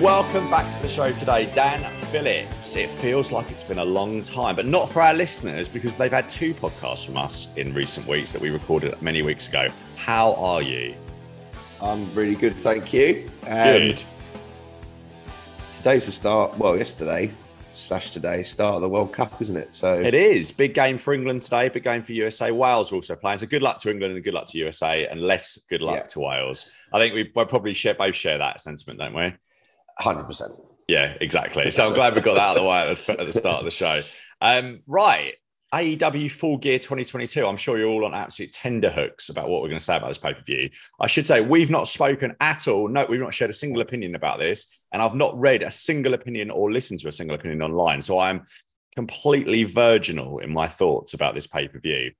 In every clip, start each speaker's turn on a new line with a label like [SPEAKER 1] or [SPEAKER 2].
[SPEAKER 1] We welcome back to the show today Dan Phillips. It feels like it's been a long time, but not for our listeners because they've had two podcasts from us in recent weeks that we recorded many weeks ago. How are you?
[SPEAKER 2] I'm really good, thank you.
[SPEAKER 1] Um, good.
[SPEAKER 2] Today's the start, well, yesterday slash today, start of the World Cup, isn't it? So
[SPEAKER 1] it is big game for England today, big game for USA. Wales are also playing, so good luck to England and good luck to USA, and less good luck yeah. to Wales. I think we we'll probably share both share that sentiment, don't we?
[SPEAKER 2] Hundred percent.
[SPEAKER 1] Yeah, exactly. So I'm glad we got that out of the way at the, at the start of the show. Um, right. AEW Full Gear 2022. I'm sure you're all on absolute tender hooks about what we're going to say about this pay per view. I should say we've not spoken at all. No, we've not shared a single opinion about this, and I've not read a single opinion or listened to a single opinion online. So I'm completely virginal in my thoughts about this pay per view.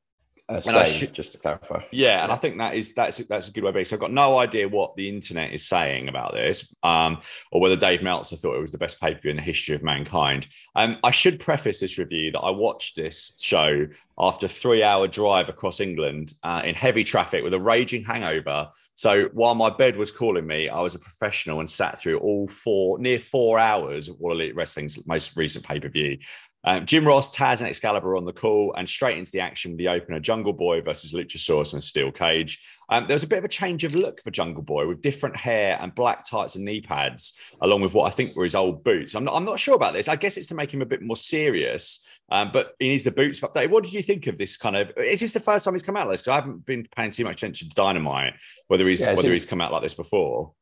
[SPEAKER 2] Uh, same, just to clarify.
[SPEAKER 1] Yeah, and I think that is that's that's a good way to be. So I've got no idea what the internet is saying about this, um, or whether Dave Meltzer thought it was the best pay per view in the history of mankind. Um, I should preface this review that I watched this show after a three-hour drive across England uh, in heavy traffic with a raging hangover. So while my bed was calling me, I was a professional and sat through all four, near four hours of All Elite Wrestling's most recent pay per view. Um, Jim Ross, Taz, and Excalibur on the call, and straight into the action with the opener Jungle Boy versus Luchasaurus and Steel Cage. Um, there was a bit of a change of look for Jungle Boy with different hair and black tights and knee pads, along with what I think were his old boots. I'm not, I'm not sure about this. I guess it's to make him a bit more serious, um, but he needs the boots updated. What did you think of this kind of? Is this the first time he's come out like this? Because I haven't been paying too much attention to Dynamite, whether he's yeah, whether he's come out like this before.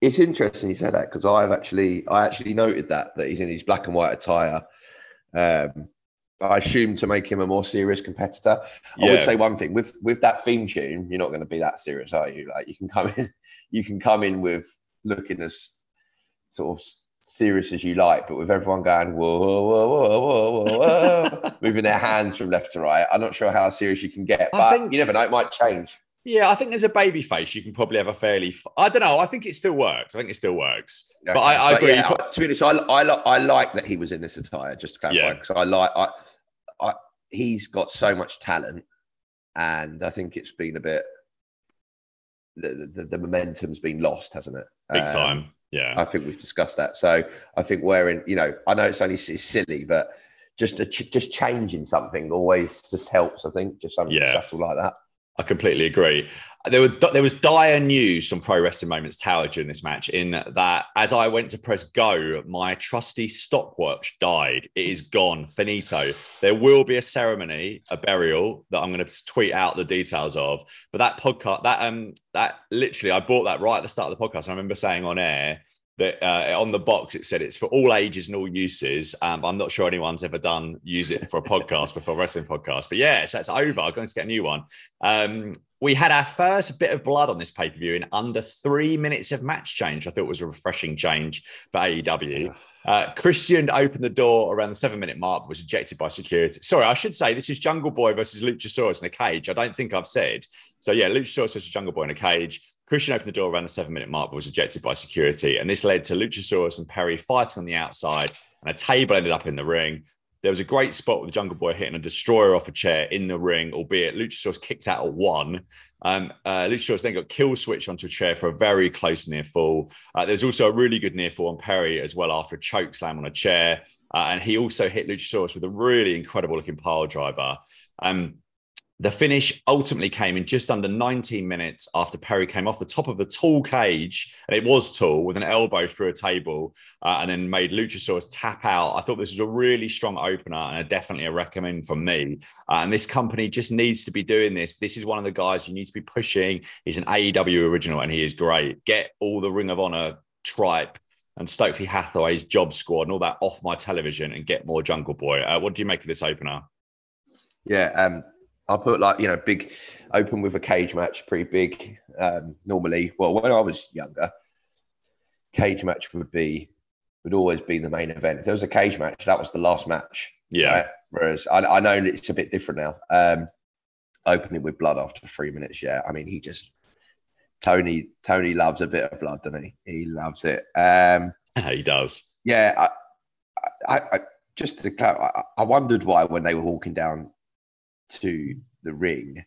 [SPEAKER 2] It's interesting you said that because I've actually I actually noted that that he's in his black and white attire um, I assume to make him a more serious competitor. I would say one thing with with that theme tune, you're not going to be that serious, are you? Like you can come in, you can come in with looking as sort of serious as you like, but with everyone going whoa whoa whoa whoa whoa whoa, whoa moving their hands from left to right, I'm not sure how serious you can get, but think, you never know, it might change.
[SPEAKER 1] Yeah, I think as a baby face, you can probably have a fairly. I don't know. I think it still works. I think it still works. Okay. But I, I but agree.
[SPEAKER 2] Yeah, to be honest, I, I, I like that he was in this attire. Just to clarify, because yeah. I like I, I, he's got so much talent, and I think it's been a bit. The, the, the momentum's been lost, hasn't it?
[SPEAKER 1] Big um, time. Yeah.
[SPEAKER 2] I think we've discussed that. So I think wearing, you know, I know it's only it's silly, but just a, just changing something always just helps. I think just something yeah. subtle like that.
[SPEAKER 1] I completely agree. There were there was dire news from Pro Wrestling Moments Tower during this match. In that, as I went to press go, my trusty stopwatch died. It is gone, finito. There will be a ceremony, a burial that I'm going to tweet out the details of. But that podcast, that um, that literally, I bought that right at the start of the podcast. I remember saying on air that uh, on the box it said it's for all ages and all uses. Um, I'm not sure anyone's ever done use it for a podcast before wrestling podcast, but yeah, so it's over. I'm going to get a new one. Um, we had our first bit of blood on this pay per view in under three minutes of match change. I thought it was a refreshing change for AEW. Uh, Christian opened the door around the seven minute mark, but was ejected by security. Sorry, I should say this is Jungle Boy versus Luchasaurus in a cage. I don't think I've said. So yeah, Luchasaurus versus Jungle Boy in a cage. Christian opened the door around the seven minute mark, but was ejected by security. And this led to Luchasaurus and Perry fighting on the outside, and a table ended up in the ring. There was a great spot with the Jungle Boy hitting a destroyer off a chair in the ring, albeit Luchasaurus kicked out at one. Um, uh, Luchasaurus then got kill switch onto a chair for a very close near fall. Uh, there's also a really good near fall on Perry as well after a choke slam on a chair. Uh, and he also hit Luchasaurus with a really incredible looking pile driver. Um, the finish ultimately came in just under 19 minutes after Perry came off the top of the tall cage, and it was tall, with an elbow through a table, uh, and then made Luchasaurus tap out. I thought this was a really strong opener and a, definitely a recommend from me. Uh, and this company just needs to be doing this. This is one of the guys you need to be pushing. He's an AEW original, and he is great. Get all the Ring of Honor tripe and Stokely Hathaway's Job Squad and all that off my television and get more Jungle Boy. Uh, what do you make of this opener?
[SPEAKER 2] Yeah, um, I'll put like you know big open with a cage match, pretty big. Um, normally, well, when I was younger, cage match would be would always be the main event. If there was a cage match, that was the last match.
[SPEAKER 1] Yeah. Right?
[SPEAKER 2] Whereas I, I, know it's a bit different now. Um, opening with blood after three minutes, yeah. I mean, he just Tony Tony loves a bit of blood, doesn't he? He loves it. Um,
[SPEAKER 1] he does.
[SPEAKER 2] Yeah. I, I, I just to clarify, I wondered why when they were walking down to the ring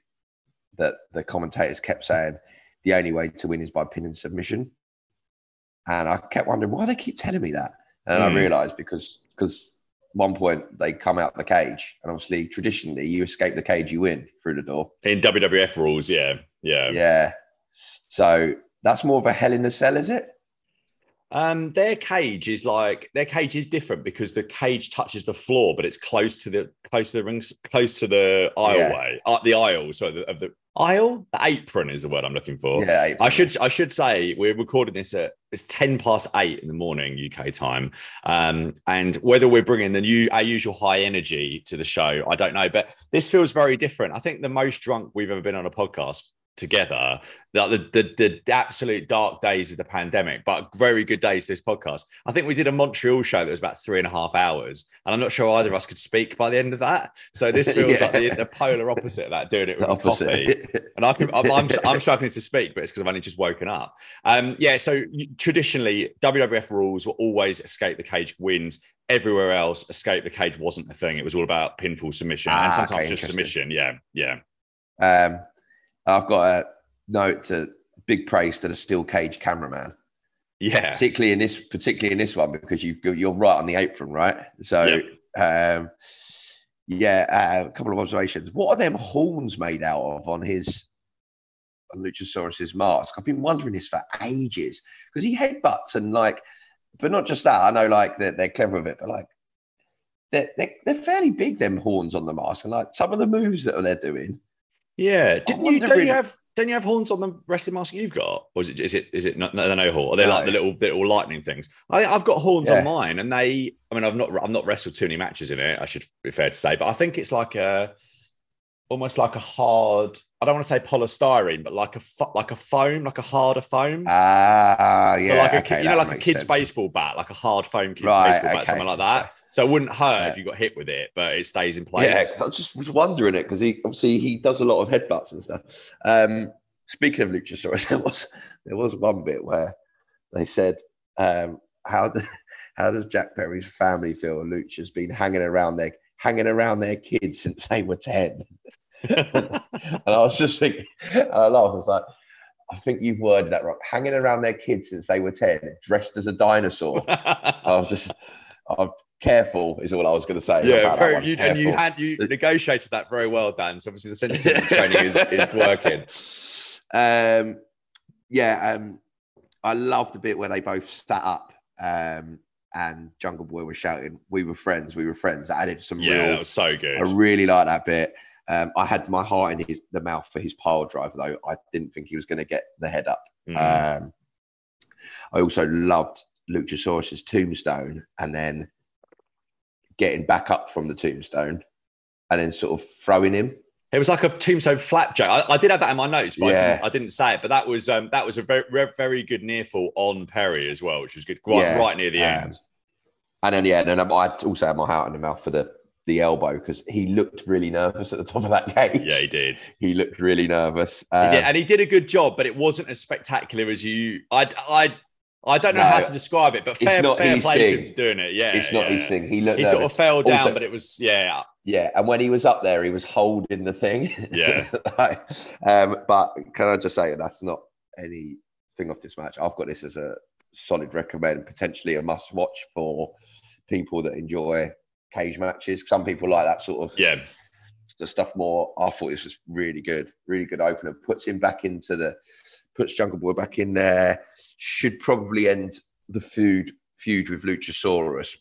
[SPEAKER 2] that the commentators kept saying the only way to win is by pin and submission. and I kept wondering why they keep telling me that. And mm. I realised because because one point they come out the cage, and obviously traditionally you escape the cage, you win through the door.
[SPEAKER 1] In WWF rules, yeah, yeah,
[SPEAKER 2] yeah. So that's more of a hell in the cell, is it?
[SPEAKER 1] Um, their cage is like their cage is different because the cage touches the floor, but it's close to the close to the rings, close to the aisleway, yeah. uh, the aisle. So the, of the aisle, the apron is the word I'm looking for.
[SPEAKER 2] Yeah, apron.
[SPEAKER 1] I should I should say we're recording this at it's ten past eight in the morning UK time, um, and whether we're bringing the new our usual high energy to the show, I don't know, but this feels very different. I think the most drunk we've ever been on a podcast together like the, the, the absolute dark days of the pandemic but very good days for this podcast. I think we did a montreal show that was about three and a half hours and i'm not sure either of us could speak by the end of that. So this feels yeah. like the, the, polar opposite of that doing it with coffee. and i can I'm, I'm, I'm, struggling to speak but it's because i've only just woken up. Um yeah so traditionally wwf rules were always escape the cage wins. Everywhere else escape the cage wasn't a thing. It was all about pinfall submission ah, and sometimes okay, just submission. Yeah yeah.
[SPEAKER 2] Um I've got a note to big praise to the steel cage cameraman.
[SPEAKER 1] Yeah,
[SPEAKER 2] particularly in this, particularly in this one because you you're right on the apron, right? So, yep. um, yeah, uh, a couple of observations. What are them horns made out of on his on Luchasaurus's mask? I've been wondering this for ages because he headbutts and like, but not just that. I know like they're, they're clever with it, but like they're, they're, they're fairly big. Them horns on the mask and like some of the moves that they're doing
[SPEAKER 1] yeah, didn't you? Don't you have? Don't you have horns on the wrestling mask you've got, or is it? Is it? Is it? No, no, no horn. Are they no. like the little little lightning things? I, I've got horns yeah. on mine, and they. I mean, I've not. I've not wrestled too many matches in it. I should be fair to say, but I think it's like a almost like a hard. I don't want to say polystyrene, but like a like a foam, like a harder foam.
[SPEAKER 2] Ah, uh, yeah.
[SPEAKER 1] like
[SPEAKER 2] a, okay,
[SPEAKER 1] you know, like a kid's sense. baseball bat, like a hard foam kid's right, baseball okay. bat, something like that. So it wouldn't hurt yeah. if you got hit with it, but it stays in place.
[SPEAKER 2] Yeah, I was just was wondering it because he obviously he does a lot of headbutts and stuff. Um, speaking of Luchasaurus, there was there was one bit where they said, um, "How do, how does Jack Perry's family feel? Lucha's been hanging around their hanging around their kids since they were 10. and I was just thinking, I laughed. I was like, I think you've worded that wrong. Hanging around their kids since they were 10, dressed as a dinosaur. I was just, I'm careful, is all I was going to say.
[SPEAKER 1] Yeah, very, you, and you had, you negotiated that very well, Dan. So obviously the sensitivity training is, is working.
[SPEAKER 2] Um, yeah, um, I love the bit where they both sat up um, and Jungle Boy was shouting, "We were friends, we were friends." That added some.
[SPEAKER 1] Yeah,
[SPEAKER 2] real,
[SPEAKER 1] that was so good.
[SPEAKER 2] I really like that bit. Um, I had my heart in his the mouth for his pile drive though. I didn't think he was going to get the head up. Mm. Um, I also loved Luchasaurus's tombstone, and then getting back up from the tombstone, and then sort of throwing him.
[SPEAKER 1] It was like a tombstone flapjack. I, I did have that in my notes, but yeah. I, didn't, I, didn't, say it. But that was um, that was a very very good near fall on Perry as well, which was good, right, yeah. right near the um, end.
[SPEAKER 2] And then yeah, and then I also had my heart in the mouth for the the elbow because he looked really nervous at the top of that cage.
[SPEAKER 1] Yeah, he did.
[SPEAKER 2] He looked really nervous,
[SPEAKER 1] um, he did, and he did a good job. But it wasn't as spectacular as you. I I I don't know no, how to describe it, but fair, fair play to him doing it. Yeah,
[SPEAKER 2] it's not
[SPEAKER 1] yeah.
[SPEAKER 2] his thing. He looked.
[SPEAKER 1] He
[SPEAKER 2] nervous.
[SPEAKER 1] sort of fell down, also, but it was yeah,
[SPEAKER 2] yeah. And when he was up there, he was holding the thing.
[SPEAKER 1] Yeah.
[SPEAKER 2] um, but can I just say that's not anything off this match. I've got this as a solid recommend, potentially a must watch for people that enjoy cage matches. Some people like that sort of
[SPEAKER 1] yeah
[SPEAKER 2] the stuff more. I thought this was really good, really good opener. Puts him back into the puts Jungle Boy back in there. Should probably end the feud feud with Luchasaurus.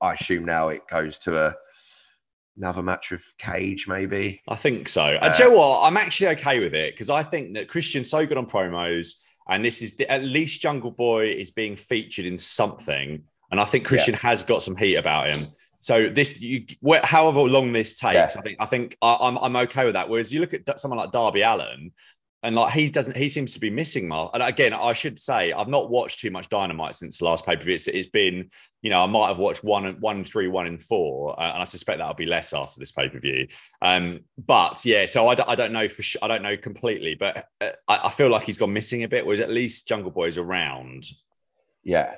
[SPEAKER 2] I assume now it goes to a another match with Cage, maybe.
[SPEAKER 1] I think so. Uh, and you know what? I'm actually okay with it because I think that Christian's so good on promos, and this is the, at least Jungle Boy is being featured in something, and I think Christian yeah. has got some heat about him. So this, you, however long this takes, yeah. I think I think I, I'm I'm okay with that. Whereas you look at someone like Darby Allin, and like he doesn't, he seems to be missing Mark. And again, I should say I've not watched too much Dynamite since the last pay per view. It's, it's been, you know, I might have watched one, one, three, one, and four, uh, and I suspect that'll be less after this pay per view. Um, but yeah, so I, I don't know for sure. I don't know completely, but uh, I, I, feel like he's gone missing a bit. Whereas at least Jungle Boy's around.
[SPEAKER 2] Yeah,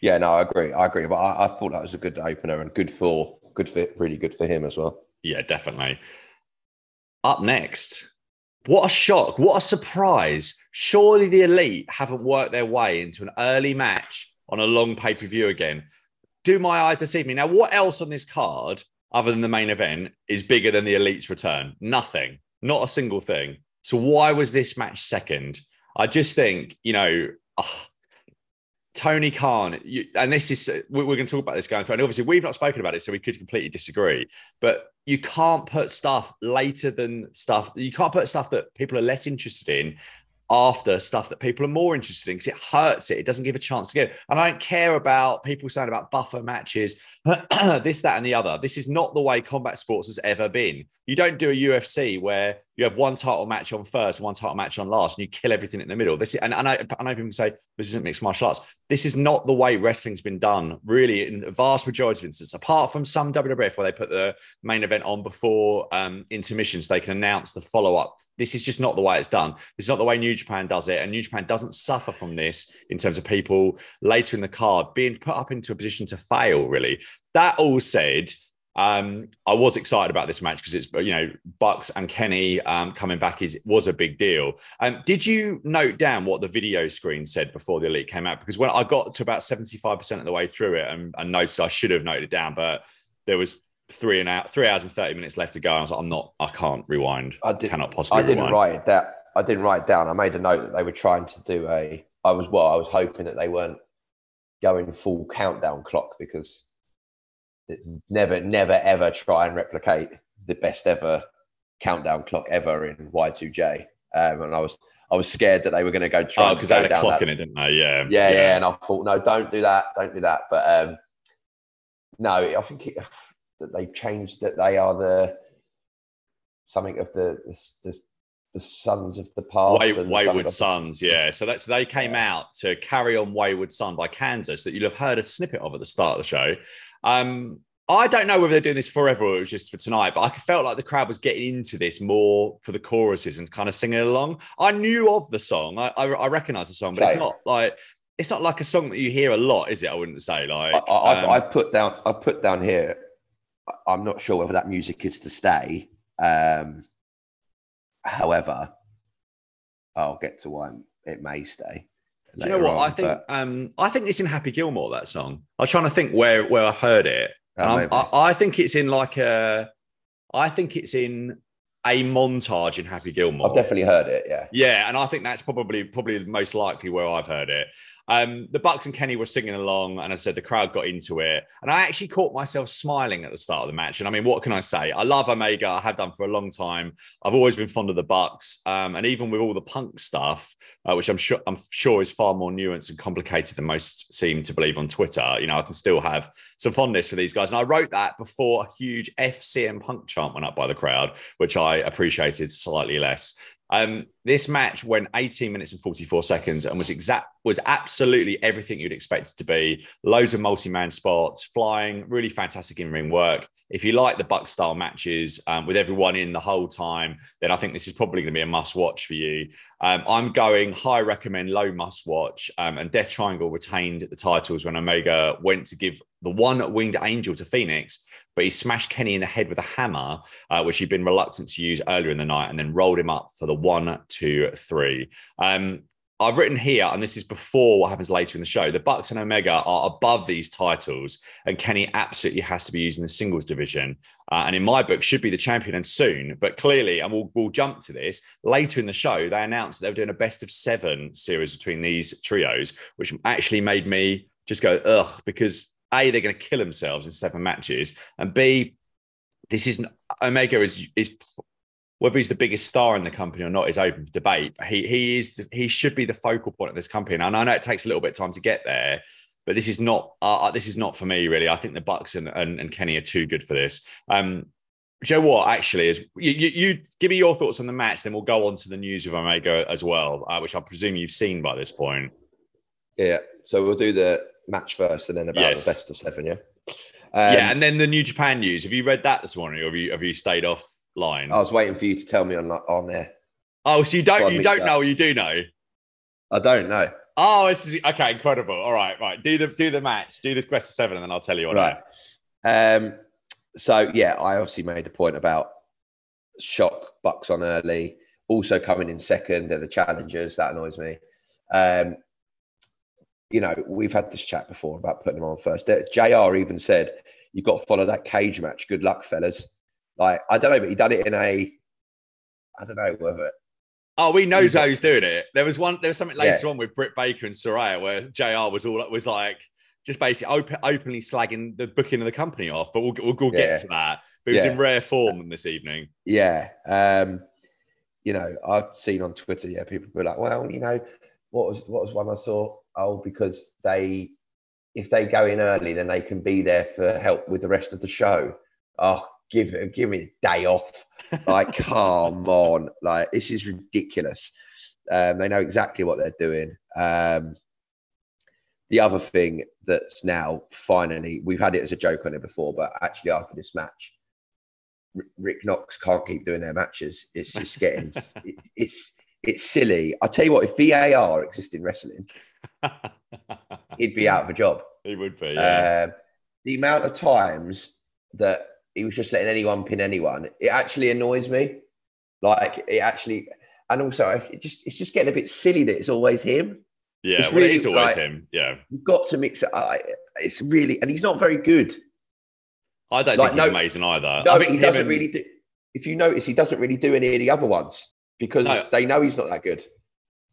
[SPEAKER 2] yeah, no, I agree. I agree. But I, I thought that was a good opener and good for, good fit, really good for him as well.
[SPEAKER 1] Yeah, definitely. Up next what a shock! What a surprise! Surely the elite haven't worked their way into an early match on a long pay per view again. Do my eyes deceive me? Now, what else on this card, other than the main event, is bigger than the elite's return? Nothing. Not a single thing. So why was this match second? I just think, you know, oh, Tony Khan, you, and this is, we're, going to talk about this going through. And obviously, we've not spoken about it, so we could completely disagree. But you can't put stuff later than stuff, you can't put stuff that people are less interested in after stuff that people are more interested in because it hurts it. It doesn't give a chance to go. And I don't care about people saying about buffer matches, this, that, and the other. This is not the way combat sports has ever been. You don't do a UFC where you have one title match on first, one title match on last, and you kill everything in the middle. This is, and, and I, I know people say this isn't mixed martial arts. This is not the way wrestling's been done, really, in the vast majority of instances, apart from some WWF where they put the main event on before um, intermission so they can announce the follow up. This is just not the way it's done. This is not the way New Japan does it. And New Japan doesn't suffer from this in terms of people later in the card being put up into a position to fail, really. That all said, um, I was excited about this match because it's you know Bucks and Kenny um, coming back is was a big deal. Um, did you note down what the video screen said before the elite came out? Because when I got to about seventy five percent of the way through it and, and noticed I should have noted it down, but there was three and out three hours and thirty minutes left to go. And I was like, I'm not, I can't rewind. I did, cannot possibly.
[SPEAKER 2] I didn't
[SPEAKER 1] rewind.
[SPEAKER 2] write it down. I didn't write it down. I made a note that they were trying to do a. I was well. I was hoping that they weren't going full countdown clock because never, never, ever try and replicate the best ever countdown clock ever in Y2J. Um, and I was, I was scared that they were going to go try.
[SPEAKER 1] Oh, because they had a clock that. in it, didn't they? Yeah.
[SPEAKER 2] yeah. yeah, yeah, And I thought, no, don't do that, don't do that. But um, no, I think it, that they've changed that they are the something of the the, the, the sons of the past.
[SPEAKER 1] Way, Wayward Sons, yeah. So that's they came out to carry on Wayward Son by Kansas that you'll have heard a snippet of at the start of the show. Um, I don't know whether they're doing this forever or it was just for tonight, but I felt like the crowd was getting into this more for the choruses and kind of singing along. I knew of the song, I, I, I recognize the song, but Same. it's not like it's not like a song that you hear a lot, is it? I wouldn't say like
[SPEAKER 2] I, have um, I've put down I've put down here. I'm not sure whether that music is to stay. Um, however, I'll get to why it may stay.
[SPEAKER 1] You know what? On, I think but... um, I think it's in Happy Gilmore that song. I was trying to think where where I heard it. Um, I, I, think it's in like a. I think it's in a montage in Happy Gilmore.
[SPEAKER 2] I've definitely heard it. Yeah.
[SPEAKER 1] Yeah, and I think that's probably probably most likely where I've heard it. Um, the Bucks and Kenny were singing along, and I said, the crowd got into it, and I actually caught myself smiling at the start of the match. And I mean, what can I say? I love Omega. I have done for a long time. I've always been fond of the Bucks, um, and even with all the Punk stuff, uh, which I'm sure I'm sure is far more nuanced and complicated than most seem to believe on Twitter. You know, I can still have some fondness for these guys, and I wrote that before a huge FCM Punk chant went up by the crowd, which I appreciated slightly less. Um, this match went 18 minutes and 44 seconds and was exact was absolutely everything you'd expect it to be. Loads of multi-man spots, flying, really fantastic in-ring work. If you like the Buck style matches um, with everyone in the whole time, then I think this is probably going to be a must-watch for you. Um, I'm going high recommend, low must-watch, um, and Death Triangle retained the titles when Omega went to give the one winged angel to Fenix, but he smashed Kenny in the head with a hammer, uh, which he'd been reluctant to use earlier in the night, and then rolled him up for the one, two, three. Um, I've written here, and this is before what happens later in the show. The Bucks and Omega are above these titles, and Kenny absolutely has to be using the singles division. Uh, and in my book, should be the champion and soon. But clearly, and we'll, we'll jump to this later in the show. They announced they were doing a best of seven series between these trios, which actually made me just go ugh because a they're going to kill themselves in seven matches, and b this isn't Omega is is whether he's the biggest star in the company or not is open for debate. He he is he should be the focal point of this company, and I know it takes a little bit of time to get there, but this is not uh, uh, this is not for me really. I think the Bucks and, and, and Kenny are too good for this. Um, Joe, what actually is you, you, you, give me your thoughts on the match, then we'll go on to the news of Omega as well, uh, which I presume you've seen by this point.
[SPEAKER 2] Yeah, so we'll do the match first, and then about yes. the best of seven. Yeah,
[SPEAKER 1] um, yeah, and then the New Japan news. Have you read that this morning, or have you have you stayed offline?
[SPEAKER 2] I was waiting for you to tell me on on there.
[SPEAKER 1] Oh, so you don't you don't know, you do know?
[SPEAKER 2] I don't know.
[SPEAKER 1] Oh, this is okay, incredible. All right, right. Do the do the match, do this best of seven, and then I'll tell you what.
[SPEAKER 2] Right. Um. So yeah, I obviously made a point about shock Bucks on early. also coming in second. They're the challengers. That annoys me. Um, you know, we've had this chat before about putting them on first. JR even said, You've got to follow that cage match. Good luck, fellas. Like, I don't know, but he done it in a, I don't know whether.
[SPEAKER 1] Oh, we know how he's doing it. There was one, there was something later yeah. on with Britt Baker and Saraya where JR was all, was like, just basically open, openly slagging the booking of the company off, but we'll, we'll, we'll get yeah. to that. But it was yeah. in rare form this evening.
[SPEAKER 2] Yeah. Um, you know, I've seen on Twitter, yeah, people be like, well, you know, what was what was one I saw? Oh, because they if they go in early, then they can be there for help with the rest of the show. Oh, give give me a day off. Like, come on, like this is ridiculous. Um, they know exactly what they're doing. Um, the other thing that's now finally we've had it as a joke on it before, but actually after this match, Rick Knox can't keep doing their matches. It's just getting it, it's it's silly. I tell you what, if VAR existed in wrestling, he'd be out of a job.
[SPEAKER 1] He would be. Yeah.
[SPEAKER 2] Um, the amount of times that he was just letting anyone pin anyone, it actually annoys me. Like it actually, and also it just it's just getting a bit silly that it's always him.
[SPEAKER 1] Yeah, it's well, really, it is always like, him. Yeah,
[SPEAKER 2] you've got to mix it. it's really, and he's not very good.
[SPEAKER 1] I don't like, think he's no, amazing either.
[SPEAKER 2] No,
[SPEAKER 1] I think
[SPEAKER 2] he doesn't and... really do. If you notice, he doesn't really do any of the other ones because no. they know he's not that good.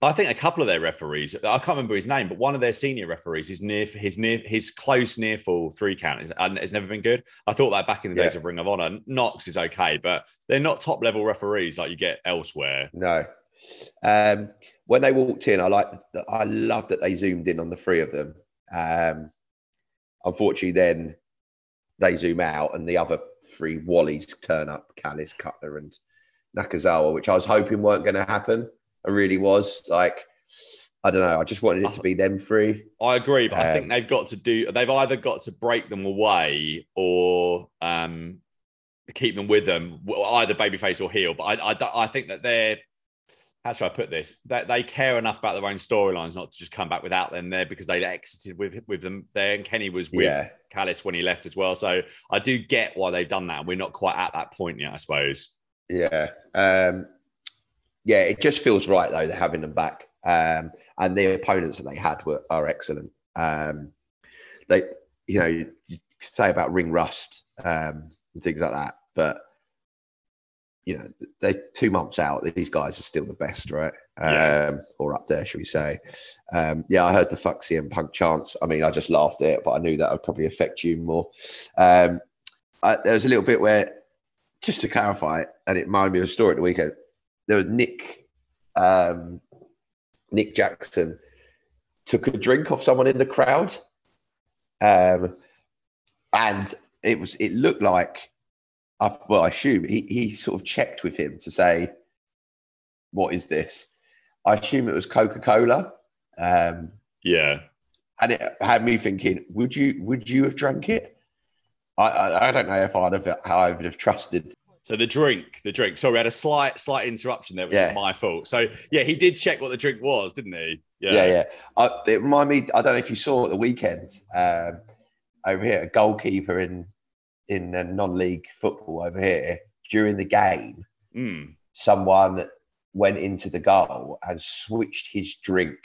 [SPEAKER 1] I think a couple of their referees, I can't remember his name, but one of their senior referees is near his near his close near full three count is, and it's never been good. I thought that back in the days of Ring of Honor, Knox is okay, but they're not top level referees like you get elsewhere.
[SPEAKER 2] No. Um, when they walked in, I like I love that they zoomed in on the three of them. Um, unfortunately, then they zoom out and the other three Wallies turn up: Callis, Cutler, and Nakazawa, which I was hoping weren't going to happen. I really was like. I don't know. I just wanted it to be them three.
[SPEAKER 1] I agree, but um, I think um, they've got to do. They've either got to break them away or um, keep them with them, either babyface or heel. But I, I, I think that they're how should I put this? That they care enough about their own storylines not to just come back without them there because they'd exited with with them there, and Kenny was with yeah. Callis when he left as well. So I do get why they've done that. We're not quite at that point yet, I suppose.
[SPEAKER 2] Yeah, um, yeah. It just feels right though. They're having them back, um, and the opponents that they had were are excellent. Um, they, you know, you say about ring rust um, and things like that, but you know, they're two months out. These guys are still the best, right? Yeah. Um, or up there, should we say? Um, yeah, I heard the fuck CM Punk chants. I mean, I just laughed at it, but I knew that would probably affect you more. Um, I, there was a little bit where, just to clarify, and it reminded me of a story at the weekend. There was Nick, um, Nick Jackson, took a drink off someone in the crowd, um, and it was it looked like I, well, I assume he, he sort of checked with him to say, what is this? I assume it was Coca Cola. Um,
[SPEAKER 1] yeah.
[SPEAKER 2] And it had me thinking, would you would you have drunk it? I, I, I don't know if I'd have how I would have trusted.
[SPEAKER 1] So the drink, the drink. Sorry, we had a slight slight interruption there, which yeah. is my fault. So yeah, he did check what the drink was, didn't he?
[SPEAKER 2] Yeah, yeah. yeah. I, it reminded me. I don't know if you saw at the weekend um, over here, a goalkeeper in in non-league football over here during the game,
[SPEAKER 1] mm.
[SPEAKER 2] someone went into the goal and switched his drink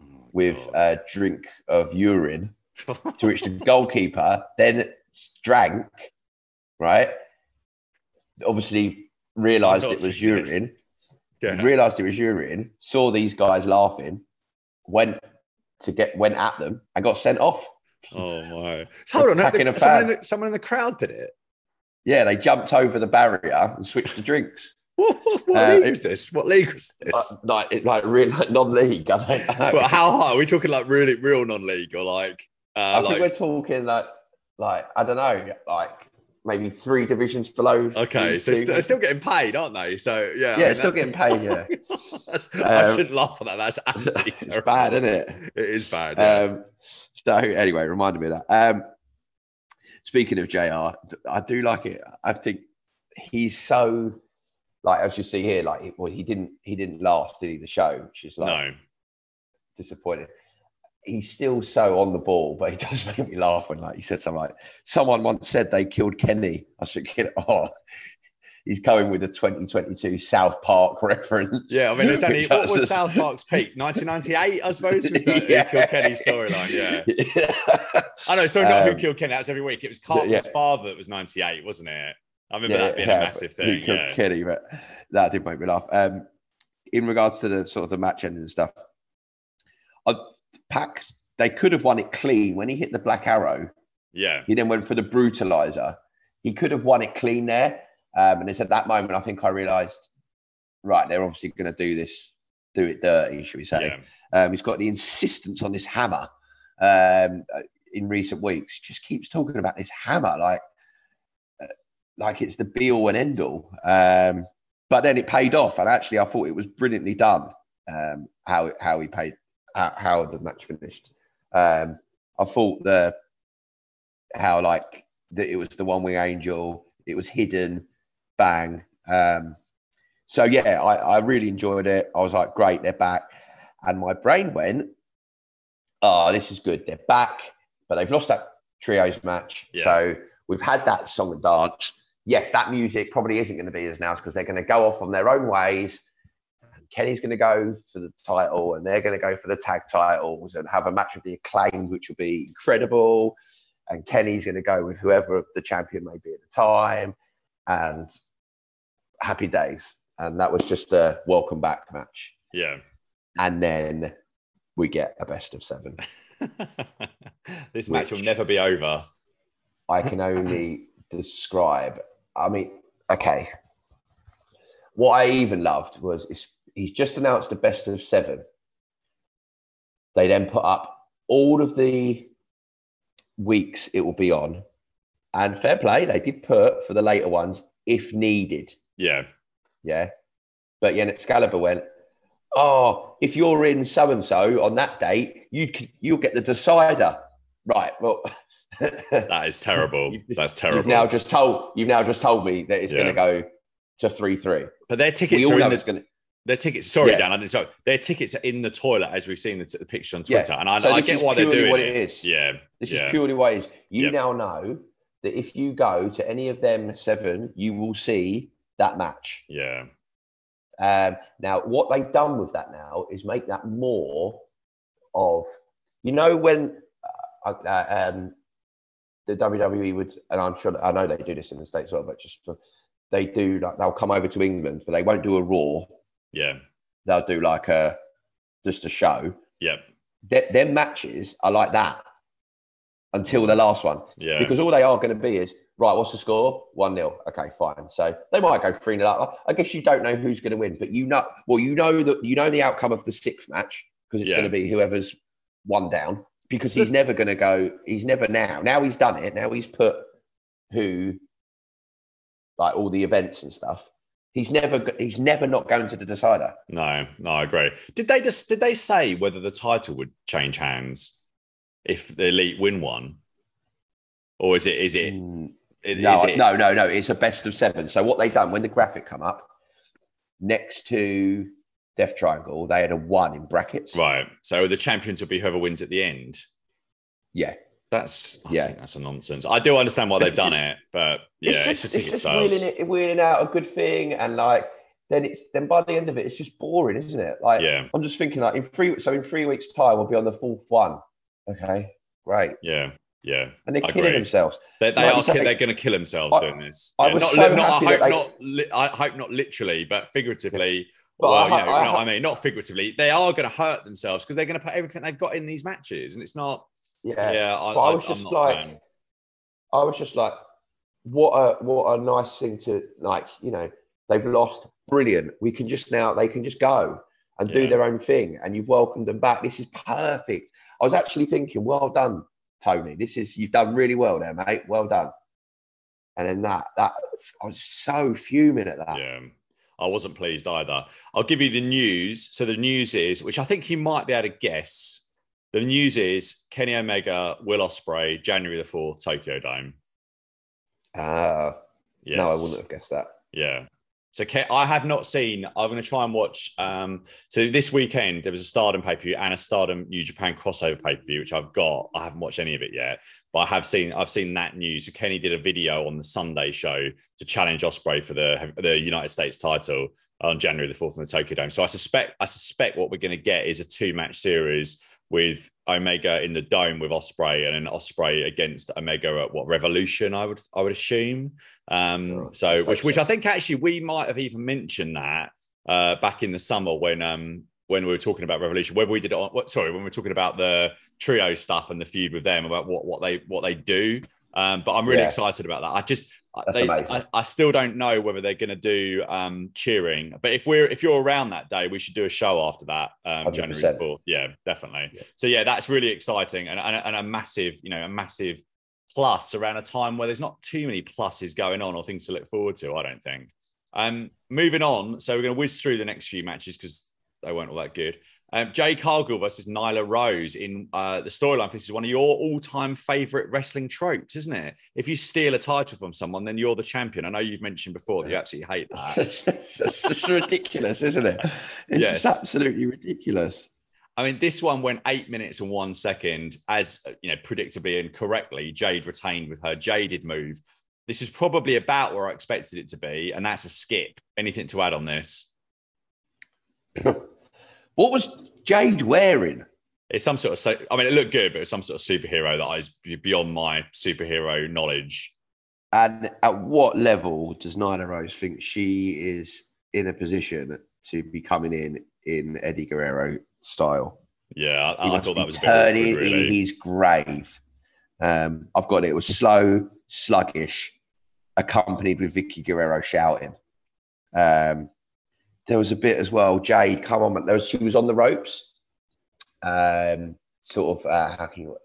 [SPEAKER 2] oh, with a drink of urine, to which the goalkeeper then drank. Right, obviously realised it was urine. Yeah. Realised it was urine. Saw these guys laughing. Went to get went at them and got sent off.
[SPEAKER 1] Oh my! So hold on, the, someone, in the, someone in the crowd did it.
[SPEAKER 2] Yeah, they jumped over the barrier and switched the drinks.
[SPEAKER 1] what, what uh, league was this? What league was this?
[SPEAKER 2] Like, like, like really like non-league. I don't know.
[SPEAKER 1] But how high? Are we talking like really real non-league or like?
[SPEAKER 2] Uh, I like... think we're talking like like I don't know, like maybe three divisions below.
[SPEAKER 1] Okay, so they they're still getting paid, aren't they? So yeah,
[SPEAKER 2] yeah, I mean, still getting paid. Yeah,
[SPEAKER 1] I um, shouldn't laugh at that. That's absolutely
[SPEAKER 2] it's bad, isn't it?
[SPEAKER 1] It is bad. Yeah. Um,
[SPEAKER 2] so anyway, reminded me of that. Um, speaking of Jr, I do like it. I think he's so like as you see here, like well, he didn't he didn't last, did he? The show, which is like no. disappointing he's still so on the ball, but he does make me laugh when like he said something like someone once said they killed Kenny. I was thinking, oh, he's going with a 2022 South Park reference.
[SPEAKER 1] Yeah, I mean, it's only what was South Park's peak? 1998, I suppose, was the yeah. Who Killed Kenny storyline. Yeah. yeah. I know. So, not um, Who Killed Kenny. That was every week. It was Cartman's yeah. father that was 98, wasn't it? I remember yeah, that being a massive thing. Who Killed yeah.
[SPEAKER 2] Kenny, but that did make me laugh. Um, in regards to the sort of the match ending and stuff, I, Pac they could have won it clean when he hit the black arrow.
[SPEAKER 1] Yeah.
[SPEAKER 2] He then went for the brutalizer. He could have won it clean there. Um, and it's at that moment I think I realised, right, they're obviously going to do this, do it dirty, should we say? Yeah. Um, he's got the insistence on this hammer um, in recent weeks. He just keeps talking about this hammer like, uh, like it's the be all and end all. Um, but then it paid off, and actually I thought it was brilliantly done. Um, how how he paid, how, how the match finished. Um, I thought the how like that it was the one wing angel, it was hidden, bang. Um, so yeah, I, I really enjoyed it. I was like, great, they're back. And my brain went, oh, this is good. They're back, but they've lost that trios match. Yeah. So we've had that song and dance. Yes, that music probably isn't going to be as now because they're going to go off on their own ways. Kenny's going to go for the title and they're going to go for the tag titles and have a match with the acclaimed, which will be incredible. And Kenny's going to go with whoever the champion may be at the time. And happy days. And that was just a welcome back match.
[SPEAKER 1] Yeah.
[SPEAKER 2] And then we get a best of seven.
[SPEAKER 1] this match will never be over.
[SPEAKER 2] I can only describe. I mean, okay. What I even loved was he's just announced a best of seven. They then put up all of the weeks it will be on. And fair play, they did put for the later ones if needed.
[SPEAKER 1] Yeah.
[SPEAKER 2] Yeah. But yeah, Excalibur went, Oh, if you're in so and so on that date, you you'll get the decider. Right. Well,
[SPEAKER 1] that is terrible. That's terrible.
[SPEAKER 2] You've now just told you've now just told me that it's yeah. going to go to three three.
[SPEAKER 1] But their tickets we all are know the, it's going to. Their tickets, sorry, yeah. Dan, I didn't. Sorry, their tickets are in the toilet as we've seen the, the picture on Twitter, yeah. and I, so I get why they're doing
[SPEAKER 2] what it is.
[SPEAKER 1] Yeah,
[SPEAKER 2] this
[SPEAKER 1] yeah.
[SPEAKER 2] is purely what it is. You yep. now know that if you go to any of them seven, you will see that match.
[SPEAKER 1] Yeah.
[SPEAKER 2] Um, now, what they've done with that now is make that more of, you know, when uh, uh, um, the WWE would, and I'm sure I know they do this in the states as well, but just they do like they'll come over to England, but they won't do a Raw
[SPEAKER 1] yeah.
[SPEAKER 2] They'll do like a just a show.
[SPEAKER 1] Yeah.
[SPEAKER 2] Their, their matches are like that until the last one.
[SPEAKER 1] Yeah.
[SPEAKER 2] Because all they are going to be is right. What's the score? One 0 Okay, fine. So they might go three 0 up. I guess you don't know who's going to win, but you know. Well, you know that you know the outcome of the sixth match because it's yeah. going to be whoever's one down. Because he's never going to go. He's never now. Now he's done it. Now he's put who like all the events and stuff. He's never he's never not going to the decider.
[SPEAKER 1] No, no, I agree. Did they just did they say whether the title would change hands if the elite win one, or is it is it? Mm,
[SPEAKER 2] no, it... no, no, no. It's a best of seven. So what they've done when the graphic come up next to Death Triangle, they had a one in brackets.
[SPEAKER 1] Right. So the champions will be whoever wins at the end.
[SPEAKER 2] Yeah.
[SPEAKER 1] That's I yeah, that's a nonsense. I do understand why they've done it, but yeah, it's, just,
[SPEAKER 2] it's, it's just wheeling, it, wheeling out a good thing, and like then it's then by the end of it, it's just boring, isn't it? Like
[SPEAKER 1] yeah.
[SPEAKER 2] I'm just thinking like in three so in three weeks' time we'll be on the fourth one. Okay, great.
[SPEAKER 1] Yeah. Yeah,
[SPEAKER 2] and they're I killing agree. themselves.
[SPEAKER 1] They, they are. They're going to kill themselves I, doing this. I yeah, was not, so not, happy I hope they... not. Li- I hope not literally, but figuratively. But well, I, you know, I, know I mean. Not figuratively. They are going to hurt themselves because they're going to put everything they've got in these matches, and it's not.
[SPEAKER 2] Yeah,
[SPEAKER 1] yeah. I,
[SPEAKER 2] but I was just like, I was just like, what a what a nice thing to like. You know, they've lost. Brilliant. We can just now. They can just go and yeah. do their own thing, and you've welcomed them back. This is perfect. I was actually thinking, well done, Tony. This is you've done really well there, mate. Well done. And then that that I was so fuming at that.
[SPEAKER 1] Yeah. I wasn't pleased either. I'll give you the news. So the news is, which I think you might be able to guess, the news is Kenny Omega, Will Ospreay, January the 4th, Tokyo Dome.
[SPEAKER 2] Ah. Uh, yes. No, I wouldn't have guessed that.
[SPEAKER 1] Yeah. So I have not seen. I'm going to try and watch. Um, so this weekend there was a Stardom pay per view and a Stardom New Japan crossover pay per view, which I've got. I haven't watched any of it yet, but I have seen. I've seen that news. So Kenny did a video on the Sunday show to challenge Ospreay for the the United States title on January the fourth in the Tokyo Dome. So I suspect I suspect what we're going to get is a two match series with Omega in the dome with Ospreay, and then Ospreay against Omega at what Revolution I would I would assume. Um, oh, so which which I think actually we might have even mentioned that uh, back in the summer when um when we were talking about Revolution, whether we did it on what sorry, when we were talking about the trio stuff and the feud with them about what what they what they do. Um, but I'm really yeah. excited about that. I just they, I, I, still don't know whether they're going to do um, cheering, but if we're if you're around that day, we should do a show after that, um, January fourth. Yeah, definitely. Yeah. So yeah, that's really exciting and, and, and, a massive, you know, a massive plus around a time where there's not too many pluses going on or things to look forward to. I don't think. Um, moving on, so we're going to whiz through the next few matches because they weren't all that good. Um, Jade Cargill versus Nyla Rose in uh, the storyline. This is one of your all-time favorite wrestling tropes, isn't it? If you steal a title from someone, then you're the champion. I know you've mentioned before that you absolutely hate
[SPEAKER 2] that. It's ridiculous, isn't it? It's yes. absolutely ridiculous.
[SPEAKER 1] I mean, this one went eight minutes and one second, as you know, predictably and correctly. Jade retained with her jaded move. This is probably about where I expected it to be, and that's a skip. Anything to add on this?
[SPEAKER 2] What was Jade wearing?
[SPEAKER 1] It's some sort of. So, I mean, it looked good, but it's some sort of superhero that is beyond my superhero knowledge.
[SPEAKER 2] And at what level does Nyla Rose think she is in a position to be coming in in Eddie Guerrero style?
[SPEAKER 1] Yeah, I, I thought that was
[SPEAKER 2] turning awkward, really. in his grave. Um, I've got it. It was slow, sluggish, accompanied with Vickie Guerrero shouting. Um, there was a bit as well. Jade, come on, there was, she was on the ropes. Um, sort of, uh, how can you,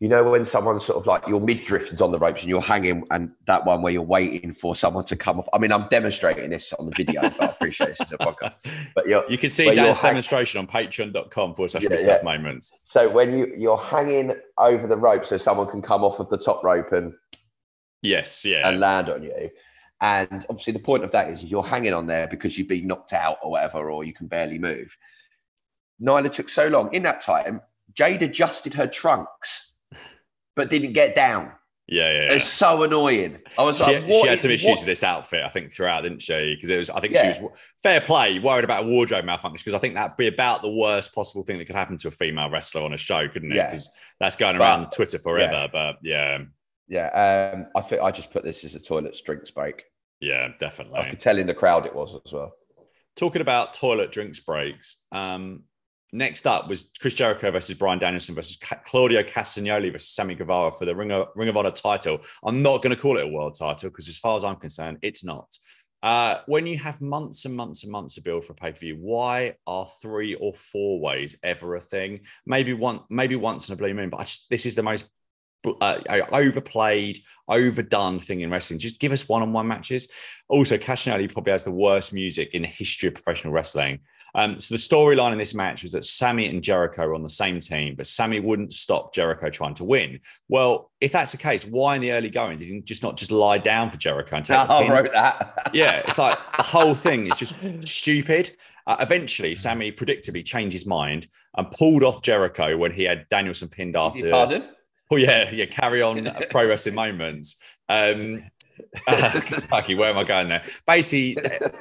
[SPEAKER 2] you know, when someone's sort of like your midriff is on the ropes and you're hanging, and that one where you're waiting for someone to come off. I mean, I'm demonstrating this on the video, but I appreciate this is a podcast. But
[SPEAKER 1] you can see Dan's demonstration on patreon.com for such yeah, yeah. moments.
[SPEAKER 2] So when you, you're hanging over the rope so someone can come off of the top rope and
[SPEAKER 1] yes, yeah,
[SPEAKER 2] and land on you. And obviously, the point of that is you're hanging on there because you've been knocked out or whatever, or you can barely move. Nyla took so long. In that time, Jade adjusted her trunks, but didn't get down.
[SPEAKER 1] Yeah, yeah, yeah.
[SPEAKER 2] It's so annoying. I was
[SPEAKER 1] she,
[SPEAKER 2] like,
[SPEAKER 1] she had some issues what? with this outfit, I think, throughout, didn't she? Because it was, I think yeah. she was fair play, worried about a wardrobe malfunction. Because I think that'd be about the worst possible thing that could happen to a female wrestler on a show, couldn't it? Because yeah. that's going around but, Twitter forever. But yeah,
[SPEAKER 2] yeah, um, I think I just put this as a toilet drinks break.
[SPEAKER 1] Yeah, definitely.
[SPEAKER 2] I could tell in the crowd it was as well.
[SPEAKER 1] Talking about toilet drinks breaks. Um, next up was Chris Jericho versus Bryan Danielson versus Claudio Castagnoli versus Sammy Guevara for the Ring of, Ring of Honor title. I'm not going to call it a world title because, as far as I'm concerned, it's not. Uh, when you have months and months and months to build for a pay per view, why are three or four ways ever a thing? Maybe one, maybe once in a blue moon, but just, this is the most uh, overplayed, overdone thing in wrestling. Just give us one-on-one matches. Also, Castagnoli probably has the worst music in the history of professional wrestling. Um, so the storyline in this match was that Sammy and Jericho were on the same team, but Sammy wouldn't stop Jericho trying to win. Well, if that's the case, why in the early going did he just not just lie down for Jericho and take?
[SPEAKER 2] No, I wrote that.
[SPEAKER 1] yeah, it's like the whole thing is just stupid. Uh, eventually, Sammy predictably changed his mind and pulled off Jericho when he had Danielson pinned after.
[SPEAKER 2] Pardon?
[SPEAKER 1] Oh yeah, yeah. Carry on pro wrestling moments. Um, uh, where am I going there? Basically,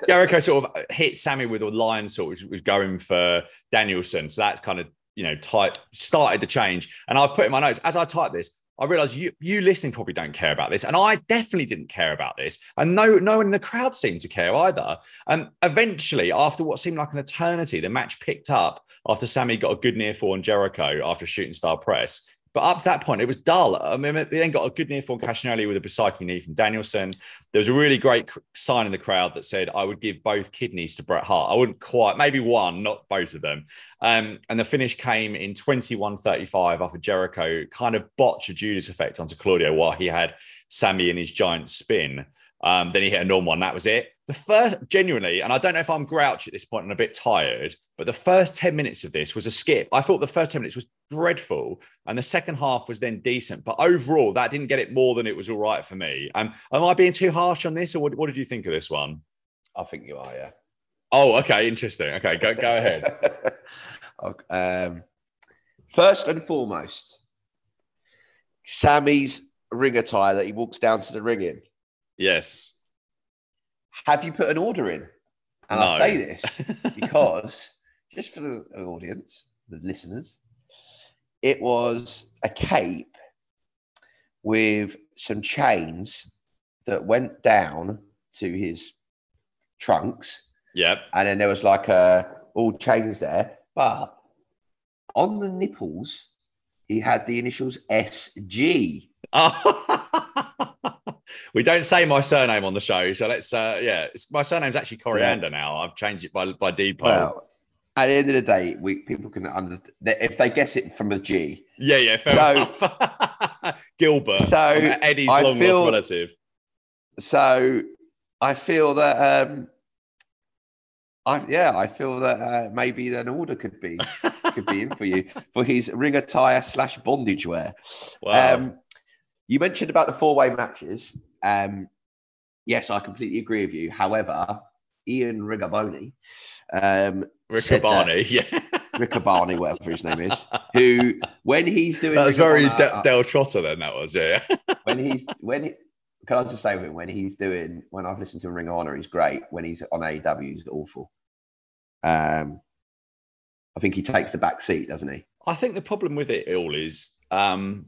[SPEAKER 1] Jericho sort of hit Sammy with a Lionsault which was going for Danielson. So that's kind of you know type started the change. And I've put in my notes as I type this. I realize you you listening probably don't care about this, and I definitely didn't care about this, and no no one in the crowd seemed to care either. And eventually, after what seemed like an eternity, the match picked up after Sammy got a good near fall on Jericho after shooting star press. But up to that point, it was dull. I mean, they then got a good near from Castagnoli with a Bicycle knee from Danielson. There was a really great sign in the crowd that said, I would give both kidneys to Bret Hart. I wouldn't quite, maybe one, not both of them. Um, and the finish came in 21 35 after Jericho kind of botched a Judas effect onto Claudio while he had Sammy in his giant spin. Um, then he hit a normal one. That was it. The first, genuinely, and I don't know if I'm grouchy at this point and a bit tired, but the first 10 minutes of this was a skip. I thought the first 10 minutes was dreadful, and the second half was then decent. But overall, that didn't get it more than it was all right for me. Um, am I being too harsh on this, or what, what did you think of this one?
[SPEAKER 2] I think you are. Yeah.
[SPEAKER 1] Oh, okay, interesting. Okay, go go ahead.
[SPEAKER 2] um, first and foremost, Sammy's ring attire that he walks down to the ring in.
[SPEAKER 1] Yes.
[SPEAKER 2] Have you put an order in? And no. I say this because, just for the audience, the listeners, it was a cape with some chains that went down to his trunks.
[SPEAKER 1] Yep.
[SPEAKER 2] And then there was like a all chains there, but on the nipples, he had the initials SG.
[SPEAKER 1] we don't say my surname on the show, so let's. Uh, yeah, my surname's actually Coriander yeah. now. I've changed it by by default. Well,
[SPEAKER 2] at the end of the day, we people can understand if they guess it from a G.
[SPEAKER 1] Yeah, yeah, so, Gilbert, so Eddie's long lost relative.
[SPEAKER 2] So I feel that um, I yeah, I feel that uh, maybe an order could be could be in for you for his ring attire slash bondage wear. Wow. Um, you mentioned about the four way matches. Um, yes, I completely agree with you. However, Ian Rigaboni, um,
[SPEAKER 1] Riccaboni, yeah.
[SPEAKER 2] Riccaboni, whatever his name is, who when he's doing
[SPEAKER 1] that was very De- Del Trotter. Then that was yeah.
[SPEAKER 2] when he's when he, can I just say with him when he's doing when I've listened to Ring of Honor, he's great. When he's on AEW, he's awful. Um, I think he takes the back seat, doesn't he?
[SPEAKER 1] I think the problem with it all is, um,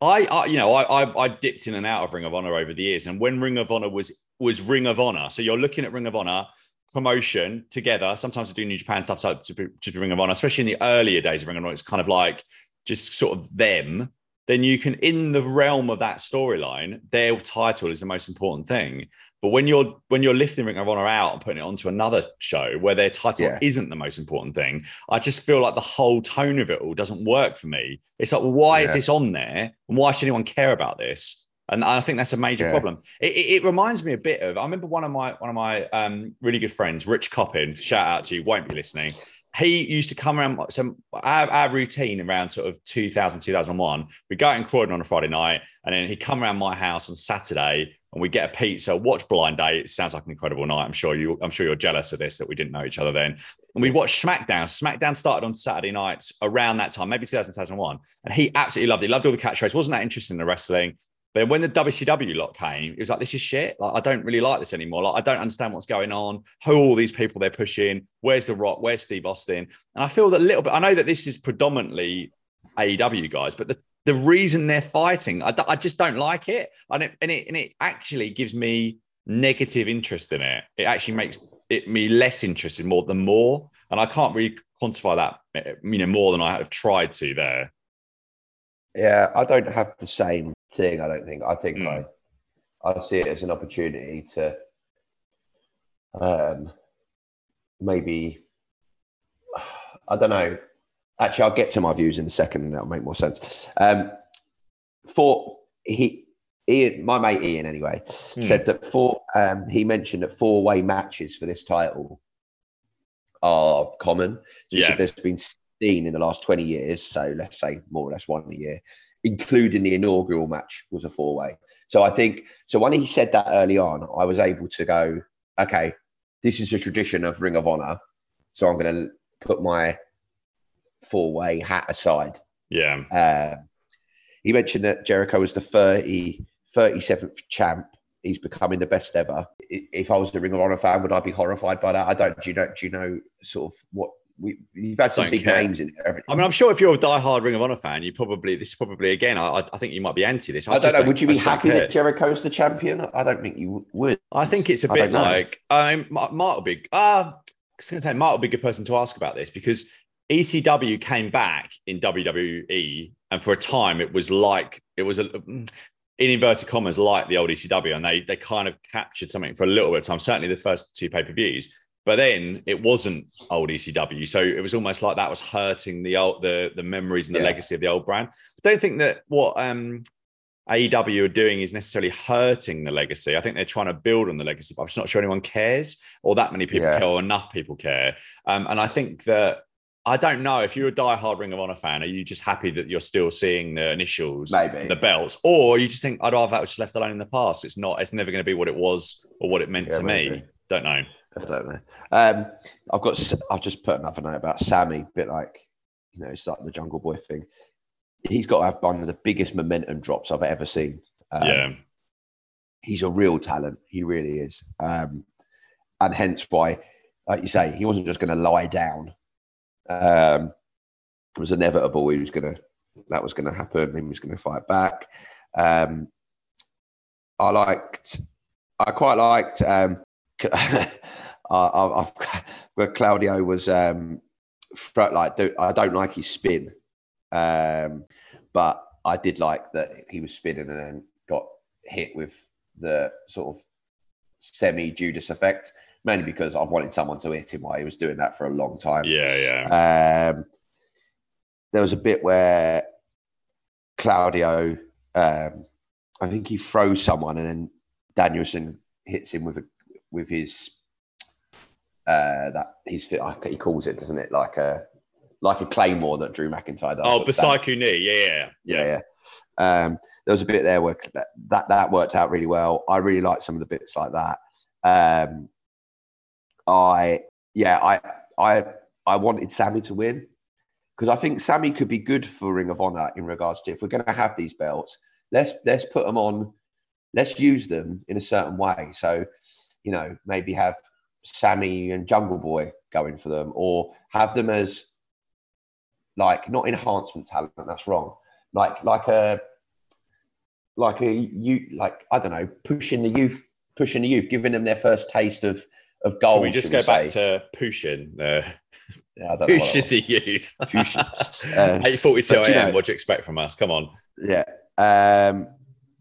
[SPEAKER 1] I, I, you know, I, I, I dipped in and out of Ring of Honor over the years, and when Ring of Honor was was Ring of Honor, so you're looking at Ring of Honor promotion together. Sometimes I do New Japan stuff so to, to, to Ring of Honor, especially in the earlier days of Ring of Honor. It's kind of like just sort of them then you can in the realm of that storyline their title is the most important thing but when you're when you're lifting ring of honor out and putting it onto another show where their title yeah. isn't the most important thing i just feel like the whole tone of it all doesn't work for me it's like well, why yeah. is this on there and why should anyone care about this and I think that's a major yeah. problem. It, it, it, reminds me a bit of. I remember one of my one of my um, really good friends, Rich Coppin. Shout out to you. Won't be listening he used to come around so our, our, routine around sort of 2000 2001 we go out in croydon on a friday night and then he'd come around my house on saturday and we get a pizza watch blind date it sounds like an incredible night i'm sure you i'm sure you're jealous of this that we didn't know each other then and we watched smackdown smackdown started on saturday nights around that time maybe 2000 2001 and he absolutely loved it he loved all the catchphrases wasn't that interested in the wrestling but when the WCW lot came, it was like, this is shit. Like, I don't really like this anymore. Like, I don't understand what's going on. Who all these people they're pushing? Where's The Rock? Where's Steve Austin? And I feel that a little bit, I know that this is predominantly AEW guys, but the, the reason they're fighting, I, I just don't like it. And it, and it. and it actually gives me negative interest in it. It actually makes it me less interested more than more. And I can't really quantify that, you know, more than I have tried to there.
[SPEAKER 2] Yeah, I don't have the same thing. I don't think. I think mm. I I see it as an opportunity to um, maybe I don't know. Actually, I'll get to my views in a second, and that'll make more sense. Um, for he Ian, my mate Ian, anyway, mm. said that four. Um, he mentioned that four way matches for this title are common. He yeah. there's been seen in the last 20 years. So let's say more or less one a year including the inaugural match, was a four way. So I think so. When he said that early on, I was able to go, okay, this is a tradition of Ring of Honor, so I'm going to put my four way hat aside.
[SPEAKER 1] Yeah.
[SPEAKER 2] Uh, he mentioned that Jericho was the 30, 37th champ. He's becoming the best ever. If I was the Ring of Honor fan, would I be horrified by that? I don't. Do you know? Do you know sort of what we, you've had some big care. names in there.
[SPEAKER 1] I mean, I'm sure if you're a die-hard Ring of Honor fan, you probably this is probably again. I, I think you might be anti this.
[SPEAKER 2] I, I don't know. Don't, would you be happy that Jericho's the champion? I don't think you would.
[SPEAKER 1] I think it's a bit like I mean, Mark, Mark will be. Uh, I was going to say Mark will be a good person to ask about this because ECW came back in WWE, and for a time it was like it was a in inverted commas like the old ECW, and they they kind of captured something for a little bit of time. Certainly the first two pay per views, but then it wasn't old ECW, so it was almost like that was hurting the old the the memories and the yeah. legacy of the old brand. I don't think that what um, AEW are doing is necessarily hurting the legacy. I think they're trying to build on the legacy, but I'm just not sure anyone cares or that many people yeah. care or enough people care. Um, and I think that I don't know if you're a die-hard Ring of Honor fan, are you just happy that you're still seeing the initials,
[SPEAKER 2] Maybe.
[SPEAKER 1] the belts, or you just think I'd rather that was just left alone in the past? It's not. It's never going to be what it was or what it meant yeah, to maybe. me. Don't know.
[SPEAKER 2] I don't know. Um, I've got. I've just put another note about Sammy. Bit like, you know, it's like the Jungle Boy thing. He's got to have one of the biggest momentum drops I've ever seen.
[SPEAKER 1] Um, yeah.
[SPEAKER 2] He's a real talent. He really is. Um, and hence why, like you say, he wasn't just going to lie down. Um, it was inevitable. He was to. That was to happen. He was to fight back. Um, I liked. I quite liked. Um, I, I, where Claudio was um, like, do, I don't like his spin, um, but I did like that he was spinning and then got hit with the sort of semi Judas effect, mainly because I wanted someone to hit him while he was doing that for a long time.
[SPEAKER 1] Yeah, yeah. Um,
[SPEAKER 2] there was a bit where Claudio, um, I think he throws someone and then Danielson hits him with a with his uh, that his he calls it, doesn't it? Like a like a claymore that Drew McIntyre does.
[SPEAKER 1] Oh, Busaiku knee, yeah, yeah,
[SPEAKER 2] yeah, yeah. Um, there was a bit there where that, that, that worked out really well. I really liked some of the bits like that. Um, I yeah, I I I wanted Sammy to win because I think Sammy could be good for Ring of Honor in regards to if we're going to have these belts, let's let's put them on, let's use them in a certain way. So you know, maybe have Sammy and Jungle Boy going for them, or have them as like not enhancement talent. That's wrong. Like like a like a you like I don't know, pushing the youth, pushing the youth, giving them their first taste of of gold. Can
[SPEAKER 1] we just go we back to pushing? Uh, yeah, pushing the youth. Pushing. Uh, Eight forty-two a.m. Know, what do you expect from us? Come on.
[SPEAKER 2] Yeah. Um,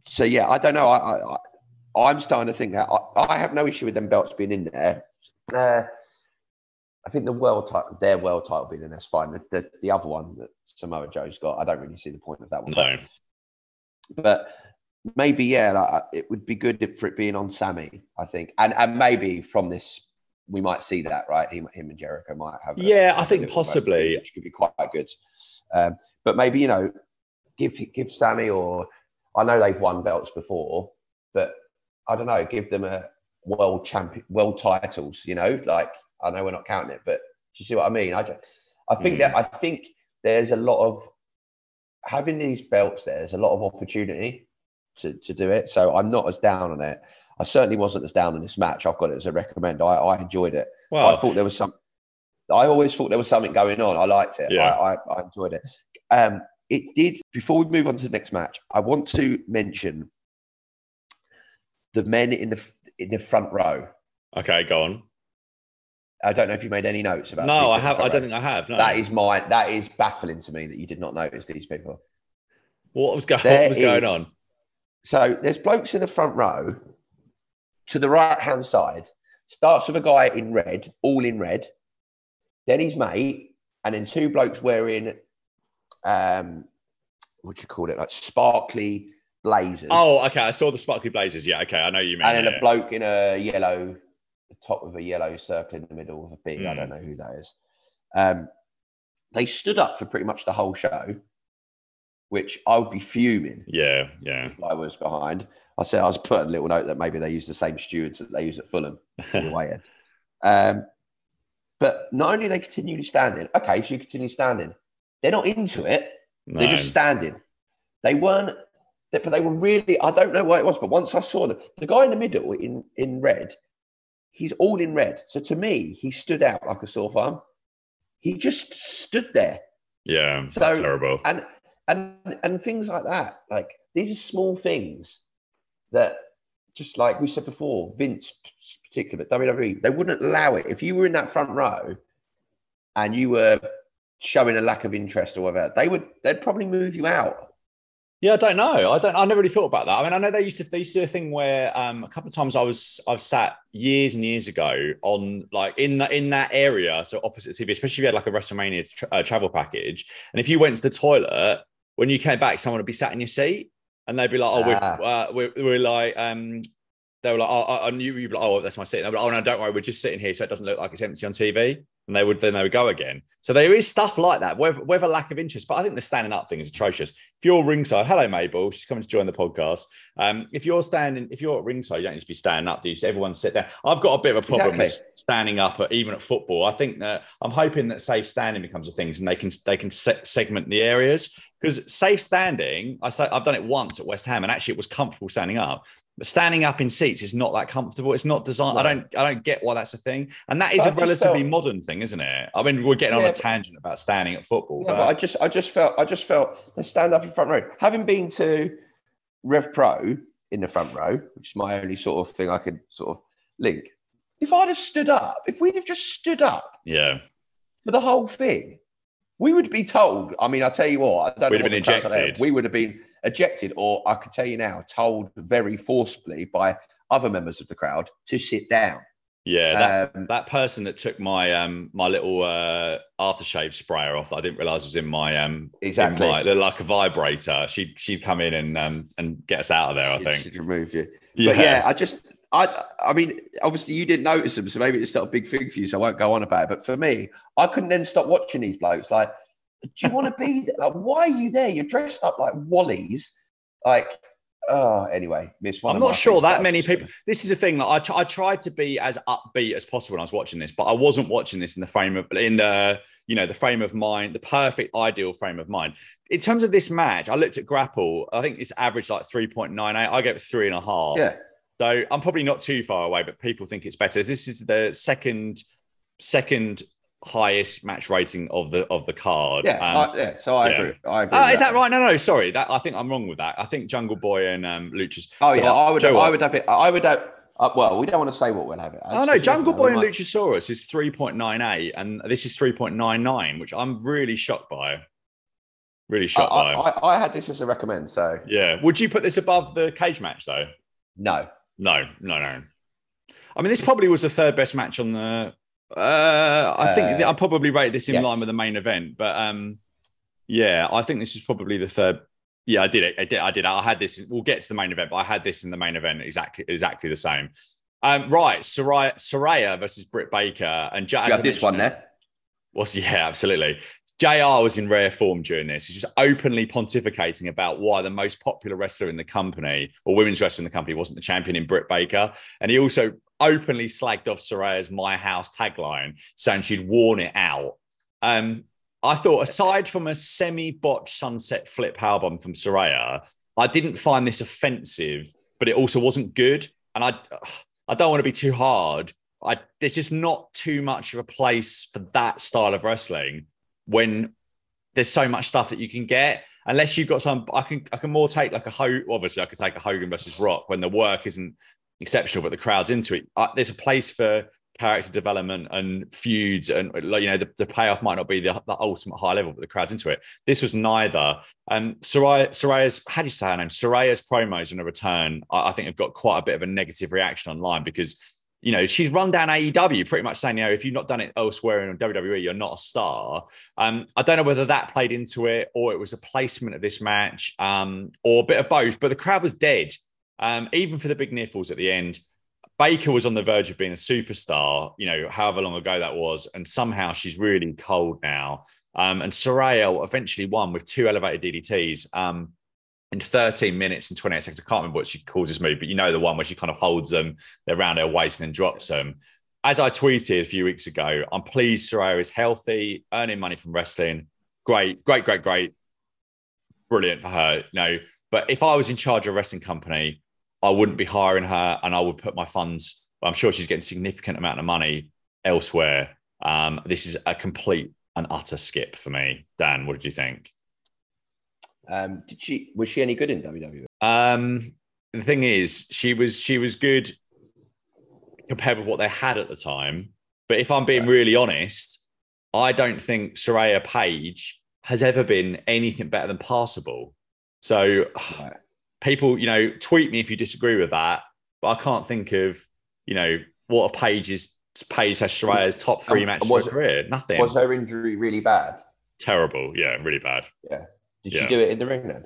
[SPEAKER 2] so yeah, I don't know. I, I I'm starting to think that I, I have no issue with them belts being in there. Uh, I think the world title, their world title being in, that's fine. The, the, the, other one that Samoa Joe's got, I don't really see the point of that one.
[SPEAKER 1] No.
[SPEAKER 2] But, but maybe, yeah, like, it would be good for it being on Sammy, I think. And and maybe from this, we might see that, right? Him, him and Jericho might have.
[SPEAKER 1] A, yeah, I think possibly.
[SPEAKER 2] Which could be quite good. Um, but maybe, you know, give give Sammy or I know they've won belts before, but I don't know, give them a world champion, world titles. You know, like I know we're not counting it, but do you see what I mean? I just, I think mm. that I think there's a lot of having these belts. There's a lot of opportunity to, to do it. So I'm not as down on it. I certainly wasn't as down on this match. I've got it as a recommend. I, I enjoyed it. Well, I thought there was some. I always thought there was something going on. I liked it. Yeah. I, I, I enjoyed it. Um, it did. Before we move on to the next match, I want to mention the men in the in the front row.
[SPEAKER 1] Okay, go on.
[SPEAKER 2] I don't know if you made any notes about.
[SPEAKER 1] No, I have. I don't think I have. No.
[SPEAKER 2] That is my. That is baffling to me that you did not notice these people.
[SPEAKER 1] What was, go- what was going on?
[SPEAKER 2] So there's blokes in the front row. To the right hand side, starts with a guy in red, all in red. Then his mate, and then two blokes wearing, um, what you call it, like sparkly blazers.
[SPEAKER 1] Oh, okay. I saw the sparkly blazers. Yeah, okay. I know you mean.
[SPEAKER 2] And then
[SPEAKER 1] yeah,
[SPEAKER 2] a bloke in a yellow top with a yellow circle in the middle of a big. Mm. I don't hmm. know who that is. Um, they stood up for pretty much the whole show, which I would be fuming.
[SPEAKER 1] Yeah, yeah.
[SPEAKER 2] If I was behind. I said I was putting a little note that maybe they use the same stewards that they use at Fulham the. Um, but not only they continually standing, okay, so you continue standing. They're not into it. No. They're just standing. They weren't but they were really, I don't know what it was, but once I saw them, the guy in the middle in, in red, he's all in red. So to me, he stood out like a sore thumb. He just stood there.
[SPEAKER 1] Yeah, so, that's terrible.
[SPEAKER 2] And and and things like that. Like these are small things that just like we said before, Vince particularly, but WWE, they wouldn't allow it. If you were in that front row and you were showing a lack of interest or whatever, they would they'd probably move you out.
[SPEAKER 1] Yeah, I don't know. I don't. I never really thought about that. I mean, I know they used to. They used to do a thing where um, a couple of times I was I've sat years and years ago on like in that in that area, so opposite TV, especially if you had like a WrestleMania tra- uh, travel package, and if you went to the toilet when you came back, someone would be sat in your seat, and they'd be like, "Oh, we're, ah. uh, we're, we're like." Um, they were like, oh, I knew you'd be like, oh, that's my seat. Like, oh, no, don't worry, we're just sitting here so it doesn't look like it's empty on TV. and they would then they would go again. So there is stuff like that, whether, whether lack of interest. But I think the standing up thing is atrocious. If you're ringside, hello Mabel, she's coming to join the podcast. Um, if you're standing, if you're at ringside, you don't need to be standing up. Do you? See everyone sit down. I've got a bit of a problem exactly. with standing up, at, even at football. I think that I'm hoping that safe standing becomes a thing, and they can they can se- segment the areas because safe standing. I say I've done it once at West Ham, and actually it was comfortable standing up. But standing up in seats is not that comfortable. It's not designed. I don't. I don't get why that's a thing. And that is but a relatively felt, modern thing, isn't it? I mean, we're getting yeah, on a tangent about standing at football.
[SPEAKER 2] Yeah, but, but I just, I just felt, I just felt the stand up in front row. Having been to Rev Pro in the front row, which is my only sort of thing I could sort of link. If I'd have stood up, if we'd have just stood up,
[SPEAKER 1] yeah,
[SPEAKER 2] for the whole thing, we would be told. I mean, I tell you what, I
[SPEAKER 1] don't we'd have been ejected.
[SPEAKER 2] We would have been ejected, or I could tell you now, told very forcibly by other members of the crowd to sit down.
[SPEAKER 1] Yeah, that, um, that person that took my um my little uh aftershave sprayer off, I didn't realize was in my um
[SPEAKER 2] exactly
[SPEAKER 1] my, like a vibrator. She'd she'd come in and um and get us out of there. I think
[SPEAKER 2] she'd remove you. Yeah. But yeah, I just I I mean, obviously you didn't notice them, so maybe it's not a big thing for you. So I won't go on about it. But for me, I couldn't then stop watching these blokes. Like do you want to be like? Why are you there? You're dressed up like Wally's. Like, oh, anyway, miss one.
[SPEAKER 1] I'm not sure that many people. This is a thing. Like, I, I tried to be as upbeat as possible when I was watching this, but I wasn't watching this in the frame of in the you know the frame of mind, the perfect ideal frame of mind. In terms of this match, I looked at Grapple. I think it's average like 3.98. I gave three and a half.
[SPEAKER 2] Yeah.
[SPEAKER 1] So I'm probably not too far away, but people think it's better. This is the second second highest match rating of the of the card.
[SPEAKER 2] Yeah, um, yeah. So I yeah. agree. I agree. Uh,
[SPEAKER 1] is that, that right? No, no. Sorry, that I think I'm wrong with that. I think Jungle Boy and um, Luchas.
[SPEAKER 2] Oh so, yeah, I would. I would have it. I would have. Uh, well, we don't want to say what we'll have it.
[SPEAKER 1] As. Oh no, Jungle Boy and. Luchasaurus is 3.98, and this is 3.99, which I'm really shocked by. Really shocked
[SPEAKER 2] I,
[SPEAKER 1] by.
[SPEAKER 2] I, I had this as a recommend. So
[SPEAKER 1] yeah, would you put this above the cage match though?
[SPEAKER 2] No,
[SPEAKER 1] no, no, no. I mean, this probably was the third best match on the uh, I think uh, I probably rate this in yes. line with the main event, but um, yeah, I think this is probably the third. Yeah, I did it. I did. I did. I had this. We'll get to the main event, but I had this in the main event exactly exactly the same. Um, right, Soraya, Saraya versus Britt Baker and
[SPEAKER 2] you have this one there.
[SPEAKER 1] Was yeah, absolutely. JR was in rare form during this. He's just openly pontificating about why the most popular wrestler in the company or women's wrestler in the company wasn't the champion in Britt Baker. And he also openly slagged off Soraya's My House tagline, saying she'd worn it out. Um, I thought, aside from a semi botched sunset flip album from Soraya, I didn't find this offensive, but it also wasn't good. And I, I don't want to be too hard. I, there's just not too much of a place for that style of wrestling when there's so much stuff that you can get. Unless you've got some, I can I can more take like a Ho. Obviously, I could take a Hogan versus Rock when the work isn't exceptional, but the crowd's into it. Uh, there's a place for character development and feuds, and you know the, the payoff might not be the, the, ultimate high level, but the crowd's into it. This was neither. Um, Saraya, Saraya's how do you say her name? Soraya's promos in a return, I, I think, have got quite a bit of a negative reaction online because you know, she's run down AEW pretty much saying, you know, if you've not done it elsewhere in WWE, you're not a star. Um, I don't know whether that played into it or it was a placement of this match um, or a bit of both, but the crowd was dead um, even for the big near falls at the end, Baker was on the verge of being a superstar, you know, however long ago that was. And somehow she's really cold now. Um, and Soraya eventually won with two elevated DDTs um, in 13 minutes and 28 seconds. I can't remember what she calls this move, but you know, the one where she kind of holds them around her waist and then drops them. As I tweeted a few weeks ago, I'm pleased Soraya is healthy, earning money from wrestling. Great, great, great, great. Brilliant for her. You know, but if I was in charge of a wrestling company, I wouldn't be hiring her and I would put my funds, I'm sure she's getting significant amount of money elsewhere. Um, this is a complete and utter skip for me. Dan, what did you think?
[SPEAKER 2] Um, did she was she any good in WWE?
[SPEAKER 1] Um, the thing is, she was she was good compared with what they had at the time. But if I'm being really honest, I don't think Soraya Paige has ever been anything better than passable. So right people, you know, tweet me if you disagree with that. But I can't think of, you know, what a page is Paige has Saraya's top three matches was, of her career. Nothing.
[SPEAKER 2] Was her injury really bad?
[SPEAKER 1] Terrible. Yeah, really bad.
[SPEAKER 2] Yeah. Did yeah. she do it in the ring then?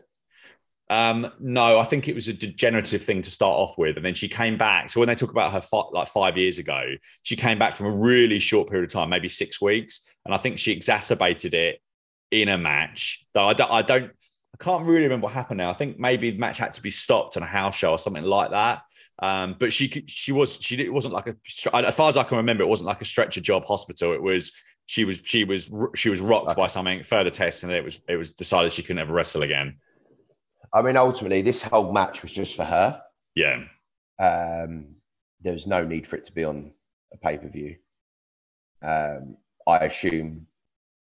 [SPEAKER 1] Um, no, I think it was a degenerative thing to start off with, and then she came back. So when they talk about her like five years ago, she came back from a really short period of time, maybe six weeks, and I think she exacerbated it in a match. Though I don't, I don't, I can't really remember what happened now. I think maybe the match had to be stopped on a house show or something like that. Um, but she she was she it wasn't like a as far as I can remember, it wasn't like a stretcher job hospital. It was she was she was she was rocked okay. by something. Further tests, and it was it was decided she couldn't ever wrestle again.
[SPEAKER 2] I mean, ultimately, this whole match was just for her.
[SPEAKER 1] Yeah.
[SPEAKER 2] Um, there was no need for it to be on a pay per view. Um, I assume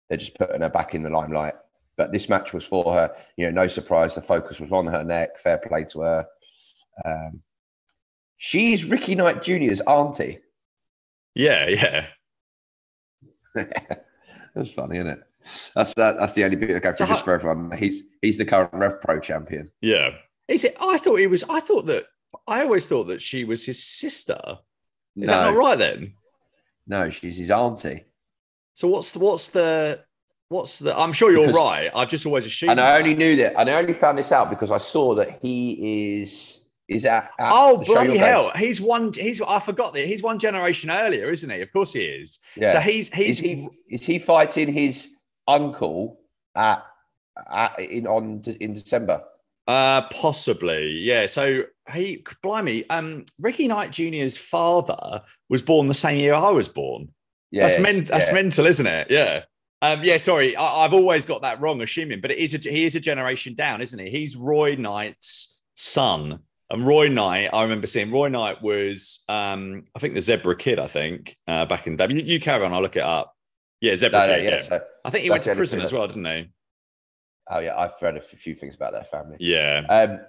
[SPEAKER 2] they're just putting her back in the limelight. But this match was for her. You know, no surprise. The focus was on her neck. Fair play to her. Um, she's Ricky Knight Jr.'s auntie.
[SPEAKER 1] Yeah, yeah.
[SPEAKER 2] that's funny, isn't it? That's that, that's the only bit I go for so just how, for everyone. He's he's the current Rev Pro champion.
[SPEAKER 1] Yeah. Is it? I thought he was. I thought that. I always thought that she was his sister. Is no. that not right then?
[SPEAKER 2] No, she's his auntie.
[SPEAKER 1] So what's the what's the what's the? I'm sure you're because, right. I've just always assumed.
[SPEAKER 2] And I only knew that, and I only found this out because I saw that he is is at, at
[SPEAKER 1] oh bloody hell! He's one. He's I forgot that he's one generation earlier, isn't he? Of course he is. Yeah. So he's he's
[SPEAKER 2] is he, is he fighting his uncle at, at in on in December?
[SPEAKER 1] Uh, possibly, yeah. So he, blimey, um, Ricky Knight Jr.'s father was born the same year I was born. Yeah, that's men- that's yeah. mental, isn't it? Yeah. Um, yeah, sorry, I- have always got that wrong, assuming, but it is a, he is a generation down, isn't he? He's Roy Knight's son, and Roy Knight. I remember seeing Roy Knight was, um, I think the Zebra Kid. I think uh, back in the day. You, you carry on, I'll look it up. Yeah, Zebra no, Kid. No, yeah, yeah. So I think he went to prison as well, didn't he?
[SPEAKER 2] Oh yeah, I've read a few things about their family.
[SPEAKER 1] Yeah.
[SPEAKER 2] Um,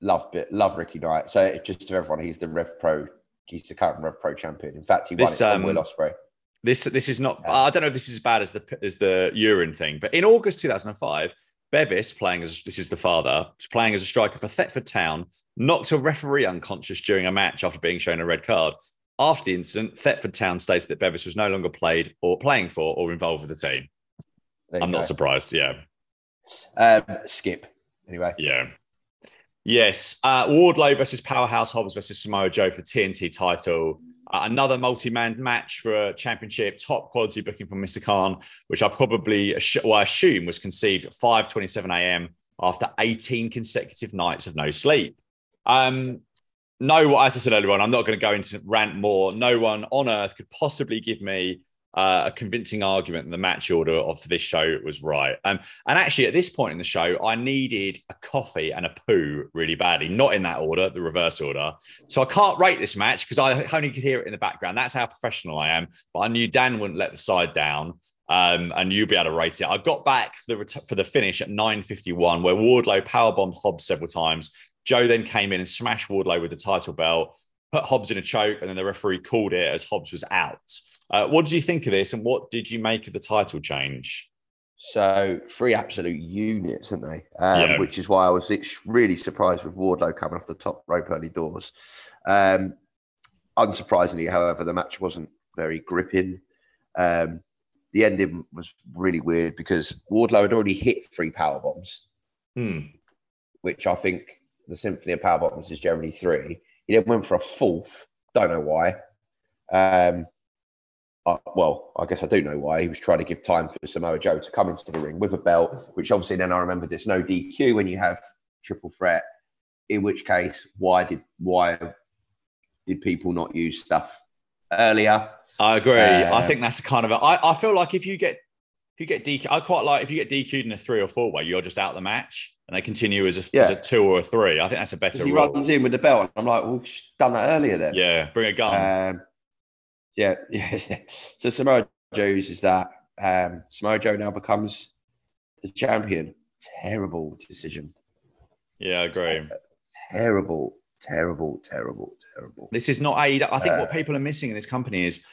[SPEAKER 2] love bit, love Ricky Knight. So just to everyone, he's the Rev Pro. He's the current Rev Pro champion. In fact, he this, won it from um, Will Ospreay.
[SPEAKER 1] This this is not. Yeah. I don't know if this is as bad as the as the urine thing, but in August 2005, Bevis playing as this is the father, playing as a striker for Thetford Town, knocked a referee unconscious during a match after being shown a red card. After the incident, Thetford Town stated that Bevis was no longer played or playing for or involved with the team. I'm not surprised. Yeah.
[SPEAKER 2] Um, skip. Anyway.
[SPEAKER 1] Yeah. Yes. Uh, Wardlow versus Powerhouse Hobbs versus Samoa Joe for TNT title. Uh, another multi-man match for a championship, top quality booking from Mr. Khan, which I probably well, I assume was conceived at 5:27 a.m. after 18 consecutive nights of no sleep. Um, no, as I said earlier on, I'm not going to go into rant more. No one on earth could possibly give me uh, a convincing argument that the match order of this show was right. Um, and actually, at this point in the show, I needed a coffee and a poo really badly, not in that order, the reverse order. So I can't rate this match because I only could hear it in the background. That's how professional I am. But I knew Dan wouldn't let the side down. Um, and you'll be able to rate it. I got back for the for the finish at 9:51, where Wardlow powerbombed Hobbs several times, Joe then came in and smashed Wardlow with the title belt, put Hobbs in a choke, and then the referee called it as Hobbs was out. Uh, what did you think of this, and what did you make of the title change?
[SPEAKER 2] So three absolute units, aren't they? Um, yeah. Which is why I was really surprised with Wardlow coming off the top rope early doors. Um, unsurprisingly, however, the match wasn't very gripping. Um, the ending was really weird because Wardlow had already hit three power bombs,
[SPEAKER 1] hmm.
[SPEAKER 2] which I think the Symphony of Power bombs is generally three. He then went for a fourth. Don't know why. Um, uh, well, I guess I do know why. He was trying to give time for Samoa Joe to come into the ring with a belt, which obviously then I remember there's no DQ when you have triple threat. In which case, why did why did people not use stuff earlier?
[SPEAKER 1] I agree. Um, I think that's kind of a, I, I feel like if you get if you get DQ, I quite like if you get DQ'd in a three or four way, you're just out of the match and they continue as a, yeah. as a two or a three. I think that's a better.
[SPEAKER 2] He
[SPEAKER 1] rule.
[SPEAKER 2] runs in with the belt, and I'm like, well, done that earlier then.
[SPEAKER 1] Yeah, bring a gun.
[SPEAKER 2] Um, yeah, yeah, yeah. So Samoa Joe uses that. Um, Samoa Joe now becomes the champion. Terrible decision.
[SPEAKER 1] Yeah, I agree.
[SPEAKER 2] Terrible, terrible, terrible, terrible.
[SPEAKER 1] This is not AEW. I think uh, what people are missing in this company is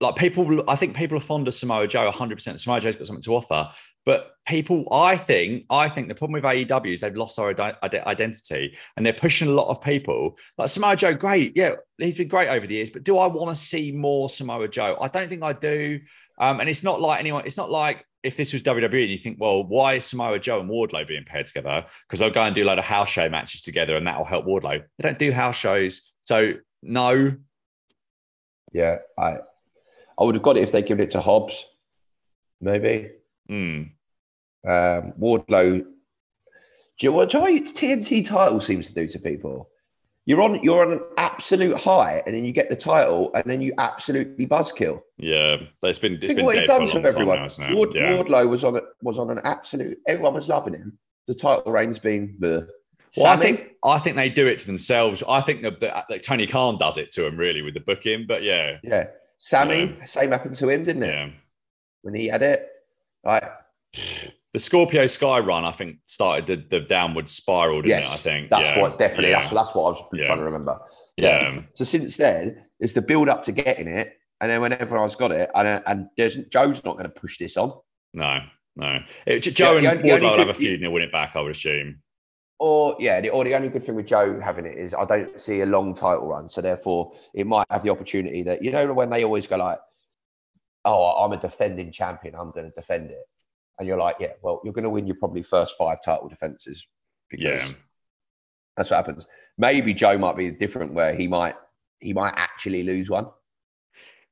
[SPEAKER 1] like people, I think people are fond of Samoa Joe 100%. Samoa Joe's got something to offer. But people, I think, I think the problem with AEW is they've lost their identity and they're pushing a lot of people. Like Samoa Joe, great. Yeah, he's been great over the years. But do I want to see more Samoa Joe? I don't think I do. Um, and it's not like anyone, it's not like if this was WWE, and you think, well, why is Samoa Joe and Wardlow being paired together? Because they'll go and do a lot of house show matches together, and that will help Wardlow. They don't do house shows, so no.
[SPEAKER 2] Yeah, I I would have got it if they'd given it to Hobbs, maybe.
[SPEAKER 1] Mm.
[SPEAKER 2] Um, Wardlow. Do you know what TNT title seems to do to people? You're on you're on an absolute high, and then you get the title, and then you absolutely buzzkill.
[SPEAKER 1] Yeah, that's been it's
[SPEAKER 2] Think
[SPEAKER 1] been
[SPEAKER 2] what he
[SPEAKER 1] dead
[SPEAKER 2] done
[SPEAKER 1] for
[SPEAKER 2] to everyone.
[SPEAKER 1] it?
[SPEAKER 2] Ward,
[SPEAKER 1] yeah.
[SPEAKER 2] Wardlow was on a, was on an absolute. Everyone was loving him. The title reign's been the.
[SPEAKER 1] Well, I think I think they do it to themselves. I think that, that, that Tony Khan does it to them really with the booking, but yeah,
[SPEAKER 2] yeah, Sammy. Same happened to him, didn't it?
[SPEAKER 1] yeah.
[SPEAKER 2] When he had it, like
[SPEAKER 1] The Scorpio Sky run, I think, started the, the downward spiral, didn't
[SPEAKER 2] yes,
[SPEAKER 1] it? I think
[SPEAKER 2] that's
[SPEAKER 1] Yeah.
[SPEAKER 2] what definitely.
[SPEAKER 1] Yeah.
[SPEAKER 2] That's that's what I was
[SPEAKER 1] Yeah.
[SPEAKER 2] trying to remember.
[SPEAKER 1] yeah.
[SPEAKER 2] So since then, it's the build up to getting it, and then whenever I've got it, and and there's Joe's not going to push this on.
[SPEAKER 1] No, no. It, Joe and Wardlow will have a feud and they'll win it back, I would assume.
[SPEAKER 2] Or yeah, the, or the only good thing with Joe having it is I don't see a long title run, so therefore it might have the opportunity that you know when they always go like, "Oh, I'm a defending champion, I'm going to defend it," and you're like, "Yeah, well, you're going to win your probably first five title defenses because
[SPEAKER 1] Yeah.
[SPEAKER 2] that's what happens." Maybe Joe might be different, where he might he might actually lose one.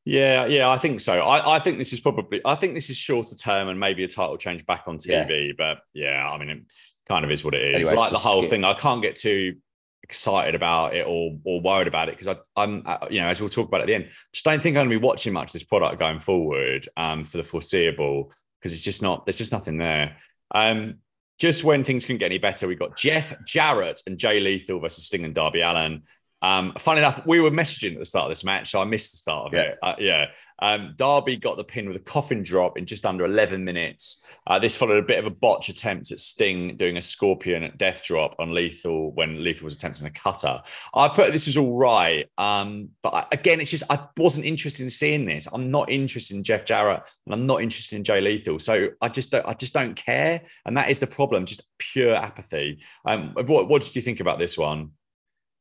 [SPEAKER 1] Yeah, yeah, I think so. I, I think this is probably, I think this is shorter term and maybe a title change back on TV. But yeah, I mean, kind of is what it is.
[SPEAKER 2] Anyway, it's
[SPEAKER 1] like the whole
[SPEAKER 2] skip.
[SPEAKER 1] thing, I can't get too excited about it or or worried about it because I'm, uh, you know, as we'll talk about at the end, just don't think I'm going to be watching much of this product going forward um, for the foreseeable because it's just not, there's just nothing there. Um, just when things couldn't get any better, we got Jeff Jarrett and Jay Lethal versus Sting and Darby Allin. Um, funny enough, we were messaging at the start of this match, so I missed the start of
[SPEAKER 2] Yeah.
[SPEAKER 1] it. Uh, yeah. Um, Darby got the pin with a coffin drop in just under 11 minutes. Uh, this followed a bit of a botch attempt at Sting doing a scorpion death drop on Lethal when Lethal was attempting a cutter. I put this was all right. Um, but I, again, it's just, I wasn't interested in seeing this. I'm not interested in Jeff Jarrett and I'm not interested in Jay Lethal. So I just don't, I just don't care. And that is the problem, just pure apathy. Um, what, what did you think about this one?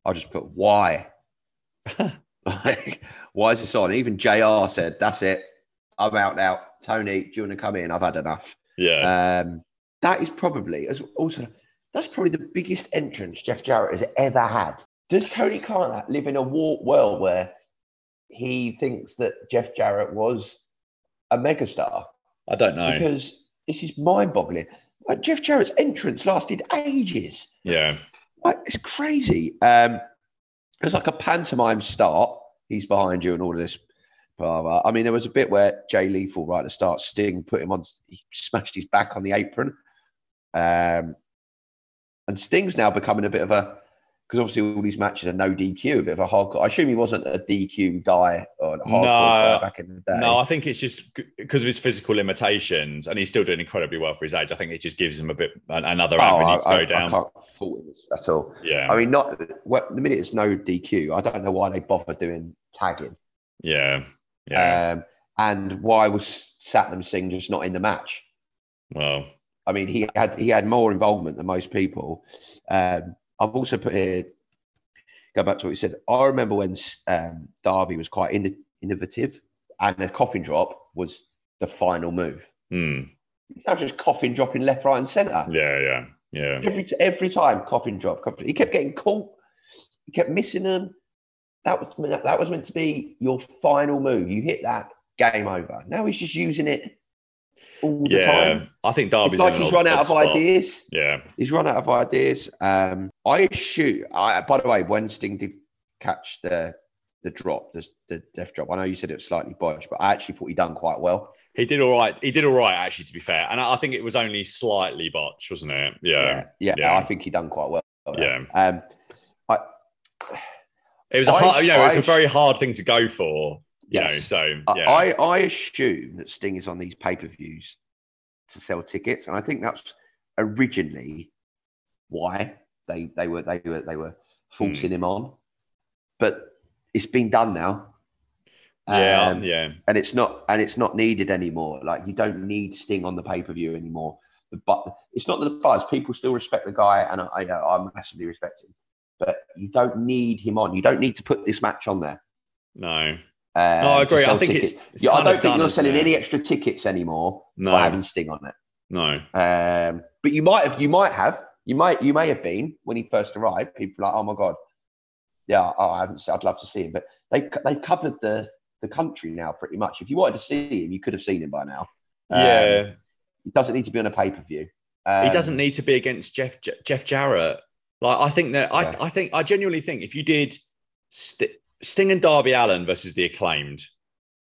[SPEAKER 2] I'll just put why. like, why is this on? Even JR said, "That's it, I'm out now." Tony, do you want to come in? I've had enough.
[SPEAKER 1] Yeah.
[SPEAKER 2] Um, that is probably as also that's probably the biggest entrance Jeff Jarrett has ever had. Does Tony Khan live in a world where he thinks that Jeff Jarrett was a megastar?
[SPEAKER 1] I don't know.
[SPEAKER 2] Because this is mind-boggling. Like Jeff Jarrett's entrance lasted ages.
[SPEAKER 1] yeah.
[SPEAKER 2] Like, it's crazy. Um, it's like a pantomime start. He's behind you and all of this. I mean, there was a bit where Jay Lethal, right at the start, Sting put him on, he smashed his back on the apron. Um, and Sting's now becoming a bit of a, because obviously all these matches are no DQ, a bit of a hardcore. I assume he wasn't a DQ guy or a hardcore
[SPEAKER 1] No,
[SPEAKER 2] guy back in the day.
[SPEAKER 1] No, I think it's just because of his physical limitations, and he's still doing incredibly well for his age. I think it just gives him a bit an- another
[SPEAKER 2] Oh,
[SPEAKER 1] avenue
[SPEAKER 2] I,
[SPEAKER 1] to go
[SPEAKER 2] I
[SPEAKER 1] down.
[SPEAKER 2] can't fault him at all.
[SPEAKER 1] yeah,
[SPEAKER 2] I mean, not well, the minute it's no DQ, I don't know why they bother doing tagging.
[SPEAKER 1] yeah, yeah.
[SPEAKER 2] Um, and why was Satnam Singh just not in the match?
[SPEAKER 1] well,
[SPEAKER 2] I mean, he had he had more involvement than most people. Um, I've also put here, go back to what you said. I remember when um, Darby was quite in, innovative, and the coffin drop was the final move. That was just coffin dropping left, right, and centre.
[SPEAKER 1] yeah, yeah, yeah.
[SPEAKER 2] Every every time, coffin drop. Coffin. He kept getting caught. He kept missing them. That was that was meant to be your final move. You hit that, game over. Now he's just using it all the
[SPEAKER 1] Yeah,
[SPEAKER 2] time.
[SPEAKER 1] I think Darby's
[SPEAKER 2] It's like he's
[SPEAKER 1] odd-
[SPEAKER 2] run out of ideas.
[SPEAKER 1] Yeah,
[SPEAKER 2] He's run out of ideas. Um, I shoot. I, by the way, when Sting did catch the the drop, the, the death drop, I know you said it was slightly botched, but I actually thought he done quite well.
[SPEAKER 1] he did all right. He did all right, actually, to be fair. And I I think it was only slightly botched, wasn't it? Yeah,
[SPEAKER 2] yeah,
[SPEAKER 1] yeah.
[SPEAKER 2] I think he done quite well.
[SPEAKER 1] yeah.
[SPEAKER 2] Um, I,
[SPEAKER 1] It was a
[SPEAKER 2] I-
[SPEAKER 1] hard, you know, it's a very hard thing to go for. You know, so
[SPEAKER 2] I-
[SPEAKER 1] yeah,
[SPEAKER 2] I, I assume that Sting is on these pay per views to sell tickets, and I think that's originally why they they were they were they were forcing
[SPEAKER 1] Hmm.
[SPEAKER 2] him on. But it's been done now.
[SPEAKER 1] yeah,
[SPEAKER 2] Um,
[SPEAKER 1] yeah.
[SPEAKER 2] and it's not and it's not needed anymore. Like you don't need Sting on the pay per view anymore. The but it's not the buzz. People still respect the guy, and I, I I massively respect him. But you don't need him on. You don't need to put this match on there.
[SPEAKER 1] No,
[SPEAKER 2] Uh,
[SPEAKER 1] no, I agree. I think it's, it's
[SPEAKER 2] yeah, I don't think you're selling
[SPEAKER 1] it?
[SPEAKER 2] any extra tickets anymore
[SPEAKER 1] No.
[SPEAKER 2] by having Sting on it.
[SPEAKER 1] No.
[SPEAKER 2] Um, but you might have, you might have, you might, you may have been when he first arrived. People like, oh my god, yeah, oh, I haven't. I'd love to see him, but they they've covered the the country now pretty much. If you wanted to see him, you could have seen him by now. Um,
[SPEAKER 1] Yeah.
[SPEAKER 2] it doesn't need to be on a pay per view.
[SPEAKER 1] he doesn't need to be against Jeff Jeff Jarrett. Like I think that
[SPEAKER 2] Yeah.
[SPEAKER 1] I I think I genuinely think if you did St- Sting and Darby Allin versus the acclaimed,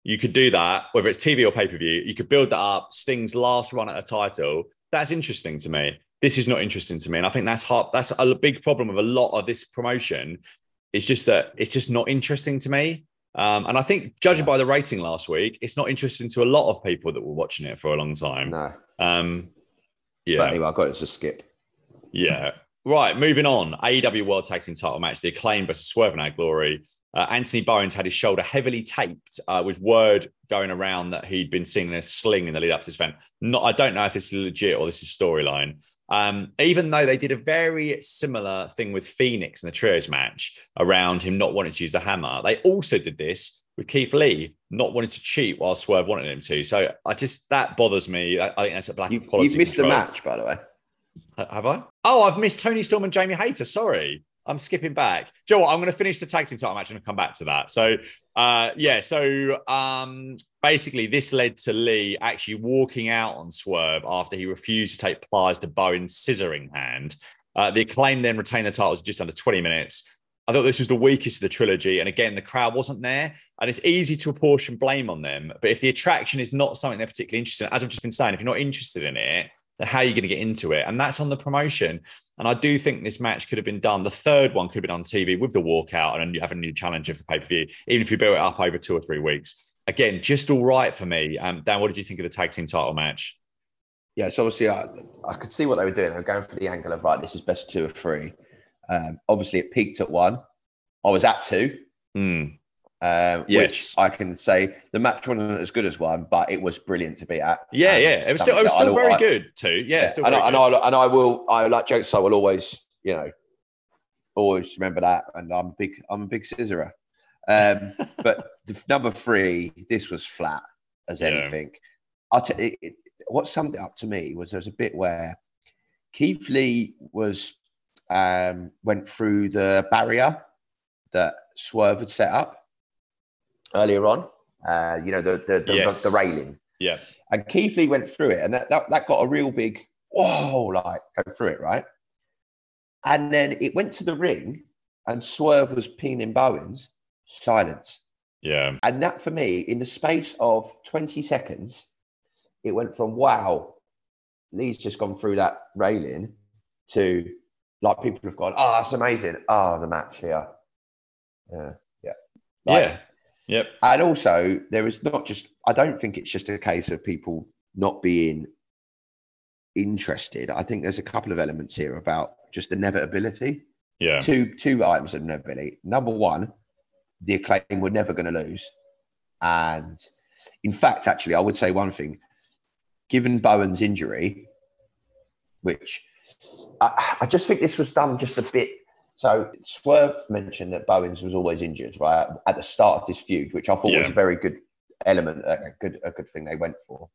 [SPEAKER 1] you could do that whether it's TV or pay per view. You could build that up. Sting's last run at a title. That's interesting to me. This is not interesting to me, and I think that's hard. That's a big problem with a lot of this promotion. It's just that it's just not interesting to me. Um, and I think, judging by the rating last week, it's not interesting to a lot of people that were watching it for a long time.
[SPEAKER 2] No,
[SPEAKER 1] Um, yeah.
[SPEAKER 2] but anyway, I got it to skip.
[SPEAKER 1] Yeah. Right. Moving on. AEW World Tag Team Title match. The acclaim versus Swerve in Our Glory. Uh, Anthony Bowens had his shoulder heavily taped, uh, with word going around that he'd been seen in a sling in the lead up to this event. Not, I don't know if this is legit or this is storyline. Um, even though they did a very similar thing with Fenix in the trios match around him not wanting to use the hammer, they also did this with Keith Lee not wanting to cheat while Swerve wanted him to. So I just that bothers me. I, I think that's a black
[SPEAKER 2] You've,
[SPEAKER 1] quality
[SPEAKER 2] you've missed
[SPEAKER 1] control.
[SPEAKER 2] the match, by the way.
[SPEAKER 1] Ha- Have I? Oh, I've missed Toni Storm and Jamie Hayter. Sorry. I'm skipping back. Joe, what? I'm going to finish the tag team title match and come back to that. So, uh, yeah. So, um, basically, this led to Lee actually walking out on Swerve after he refused to take pliers to Bowens' scissoring hand. Uh, the acclaim then retained the titles just under 20 minutes. I thought this was the weakest of the trilogy. And again, the crowd wasn't there. And it's easy to apportion blame on them. But if the attraction is not something they're particularly interested in, as I've just been saying, if you're not interested in it, then how are you going to get into it? And that's on the promotion. And I do think this match could have been done. The third one could have been on TV with the walkout and you have a new challenger for pay per view, even if you build it up over two or three weeks. Again, just all right for me. Um, Dan, what did you think of the tag team title match?
[SPEAKER 2] Yeah, so obviously I, I could see what they were doing. They were going for the angle of right, this is best two or three. Um, obviously, it peaked at one. I was at two,
[SPEAKER 1] Hmm.
[SPEAKER 2] Um,
[SPEAKER 1] Yes.
[SPEAKER 2] which I can say the match wasn't as good as one, but it was brilliant to be at.
[SPEAKER 1] Yeah, yeah. It was still, it was still very
[SPEAKER 2] I-
[SPEAKER 1] good too. Yeah,
[SPEAKER 2] Yeah,
[SPEAKER 1] still
[SPEAKER 2] and,
[SPEAKER 1] very
[SPEAKER 2] I, and. I, and I will, I like jokes. I will always, you know, always remember that. And I'm a big, I'm a big scissorer. Um, but the, number three, this was flat as
[SPEAKER 1] Yeah.
[SPEAKER 2] anything. I t- it, it, what summed it up to me was there was a bit where Keith Lee was um, went through the barrier that Swerve had set up earlier on. Uh, you know, the the, the,
[SPEAKER 1] Yes.
[SPEAKER 2] the railing.
[SPEAKER 1] yeah,
[SPEAKER 2] And Keith Lee went through it, and that, that, that got a real big whoa, like go through it, right? And then it went to the ring, and Swerve was pinning Bowens, silence.
[SPEAKER 1] yeah,
[SPEAKER 2] And that for me, in the space of 20 seconds, it went from wow, Lee's just gone through that railing to like people have gone, oh, that's amazing. Oh, the match here. Yeah. Yeah. Like,
[SPEAKER 1] yeah, yep,
[SPEAKER 2] and also, there is not just, I don't think it's just a case of people not being interested. I think there's a couple of elements here about just inevitability.
[SPEAKER 1] yeah,
[SPEAKER 2] Two, two items of inevitability. Number one, the acclaim were never going to lose. And in fact, actually, I would say one thing given Bowens' injury, which I, I just think this was done just a bit. So Swerve mentioned that Bowens was always injured, right, at the start of this feud, which I thought was a very good element, a good, a good thing they went for.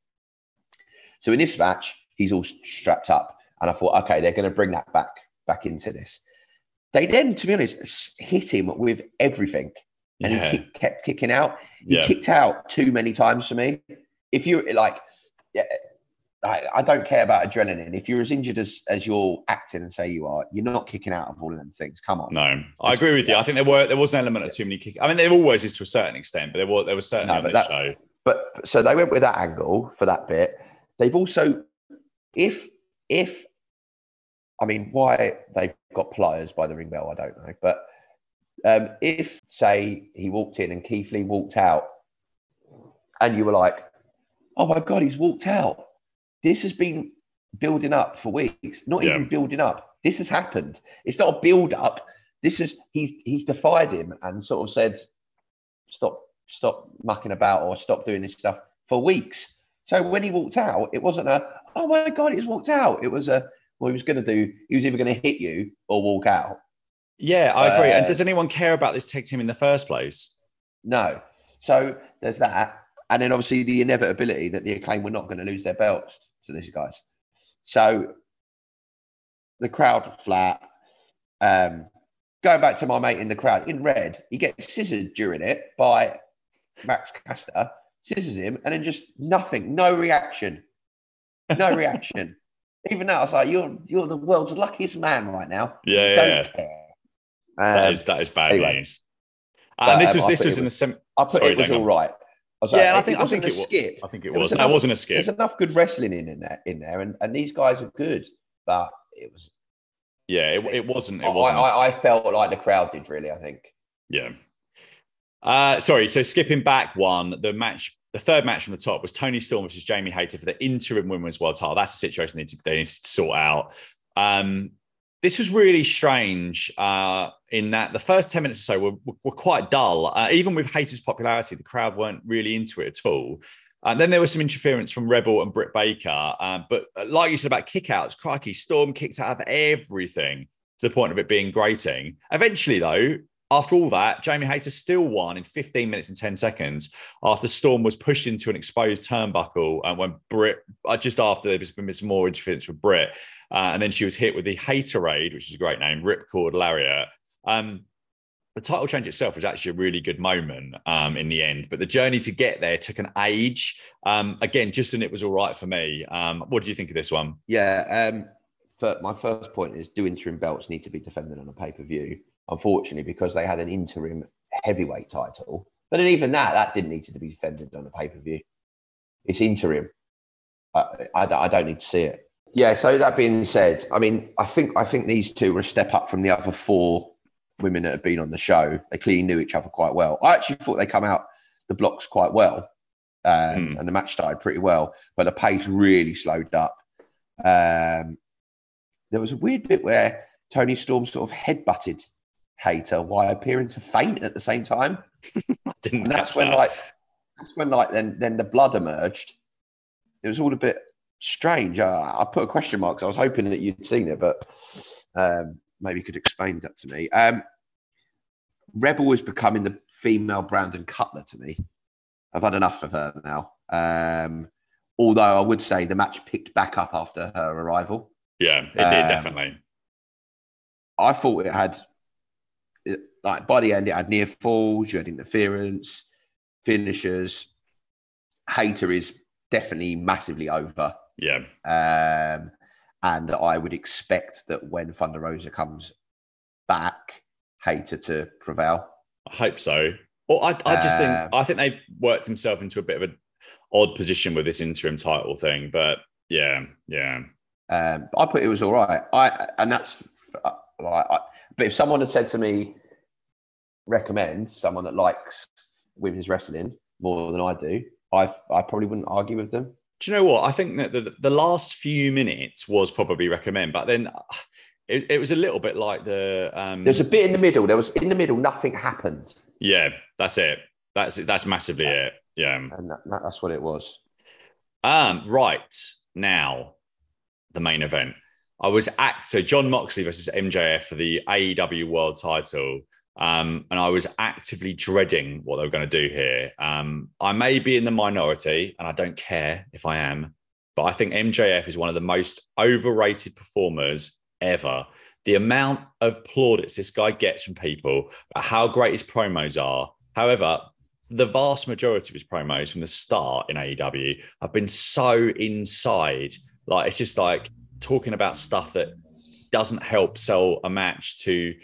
[SPEAKER 2] So in this match, he's all strapped up, and I thought, okay, they're going to bring that back back into this. They then, to be honest, hit him with everything, and
[SPEAKER 1] yeah,
[SPEAKER 2] he kept kicking out. He
[SPEAKER 1] yeah.
[SPEAKER 2] kicked out too many times for me. If you're like, yeah, I, I don't care about adrenaline. If you're as injured as as you're acting and say you are, you're not kicking out of all of them things. Come on.
[SPEAKER 1] No, I agree with you. I think there were there was an element of too many kick. I mean, there always is to a certain extent, but there was there was certainly
[SPEAKER 2] No,
[SPEAKER 1] on
[SPEAKER 2] but
[SPEAKER 1] this
[SPEAKER 2] that-
[SPEAKER 1] show.
[SPEAKER 2] But so they went with that angle for that bit. They've also, if if, I mean, why they've got pliers by the ring bell, I don't know. But um, if say he walked in and Keith Lee walked out, and you were like, "Oh my god, he's walked out," this has been building up for weeks. Not
[SPEAKER 1] Yeah.
[SPEAKER 2] even building up. This has happened. It's not a build up. This is he's he's defied him and sort of said, "Stop, stop mucking about or stop doing this stuff for weeks." So when he walked out, it wasn't a, "Oh my god, he's walked out." It was a, well, he was going to do. He was either going to hit you or walk out.
[SPEAKER 1] Yeah, I agree. and
[SPEAKER 2] Uh,
[SPEAKER 1] does anyone care about this tag team in the first place?
[SPEAKER 2] No. So there's that. And then obviously the inevitability that the acclaim were not going to lose their belts to these guys. So the crowd flat. Um, going back to my mate in the crowd in red, he gets scissored during it by Max Caster, scissors him, and then just nothing, no reaction, no reaction. Even now, I was like, "You're you're the world's luckiest man right now."
[SPEAKER 1] Yeah, Don't yeah. Care. Um, that is that is bad anyway. Uh, and this um, was this was in the sem-
[SPEAKER 2] I put Sorry, it was all right. I was
[SPEAKER 1] yeah, like, I think I think it was. Skip. I think it was. It was enough, wasn't a skip.
[SPEAKER 2] There's enough good wrestling in, in there, in there, and, and these guys are good, but it was.
[SPEAKER 1] Yeah, it, it wasn't. It wasn't.
[SPEAKER 2] I, I felt like the crowd did really. I think.
[SPEAKER 1] Yeah. Uh, sorry. So skipping back one, the match, the third match from the top was Toni Storm versus Jamie Hayter for the interim women's world title. That's the situation they need to, they need to sort out. Um, this was really strange uh, in that the first 10 minutes or so were, were quite dull. Uh, even with Hayter's popularity, the crowd weren't really into it at all. And then there was some interference from Rebel and Britt Baker. Uh, but uh, like you said about kickouts, crikey, Storm kicked out of everything to the point of it being grating. Eventually, though, after all that, Jamie Hayter still won in 15 minutes and 10 seconds after Storm was pushed into an exposed turnbuckle and when Britt, uh, just after there was been some more interference with Britt, uh, and then she was hit with the Hayterade, which is a great name, Ripcord Lariat. Um, the title change itself was actually a really good moment um, in the end, but the journey to get there took an age. Um, again, just and it was all right for me. Um, what do you think of this one?
[SPEAKER 2] Yeah, um, my first point is: do interim belts need to be defended on a pay per view? Unfortunately, because they had an interim heavyweight title. But then even that, that didn't need to be defended on a pay per view. It's interim. I, I, I, don't need to see it. Yeah. So that being said, I mean, I think I think these two were a step up from the other four women that have been on the show. They clearly knew each other quite well. I actually thought they come out the blocks quite well, um, mm. and the match started pretty well, but the pace really slowed up. Um, there was a weird bit where Toni Storm sort of headbutted Hayter while appearing to faint at the same time.
[SPEAKER 1] and
[SPEAKER 2] that's when
[SPEAKER 1] that.
[SPEAKER 2] like that's when like then then the blood emerged. It was all a bit strange. Uh, I put a question mark. I was hoping that you'd seen it, but um, maybe you could explain that to me. Um, Rebel is becoming the female Brandon Cutler to me. I've had enough of her now. Um, although I would say the match picked back up after her arrival.
[SPEAKER 1] Yeah, it did um, definitely.
[SPEAKER 2] I thought it had like by the end, it had near falls, you had interference, finishers. Hayter is definitely massively over.
[SPEAKER 1] Yeah.
[SPEAKER 2] Um, and I would expect that when Thunder Rosa comes back, Hayter to prevail.
[SPEAKER 1] I hope so. Well, I, I just think um, I think they've worked themselves into a bit of an odd position with this interim title thing, but yeah, yeah.
[SPEAKER 2] Um, I put it was all right. I and that's uh, like, I, but if someone had said to me, recommend someone that likes women's wrestling more than I do, I I probably wouldn't argue with them.
[SPEAKER 1] Do you know what? I think that the, the last few minutes was probably recommend, but then it, it was a little bit like the. Um,
[SPEAKER 2] There's a bit in the middle. There was in the middle, nothing happened.
[SPEAKER 1] Yeah, that's it. That's that's massively yeah. it. Yeah,
[SPEAKER 2] and that, that's what it was.
[SPEAKER 1] Um, right now, the main event. I was at so Jon Moxley versus MJF for the AEW World Title. Um, and I was actively dreading what they were going to do here. Um, I may be in the minority, and I don't care if I am, but I think MJF is one of the most overrated performers ever. The amount of plaudits this guy gets from people, how great his promos are. However, the vast majority of his promos from the start in AEW have been so inside. Like it's just like talking about stuff that doesn't help sell a match to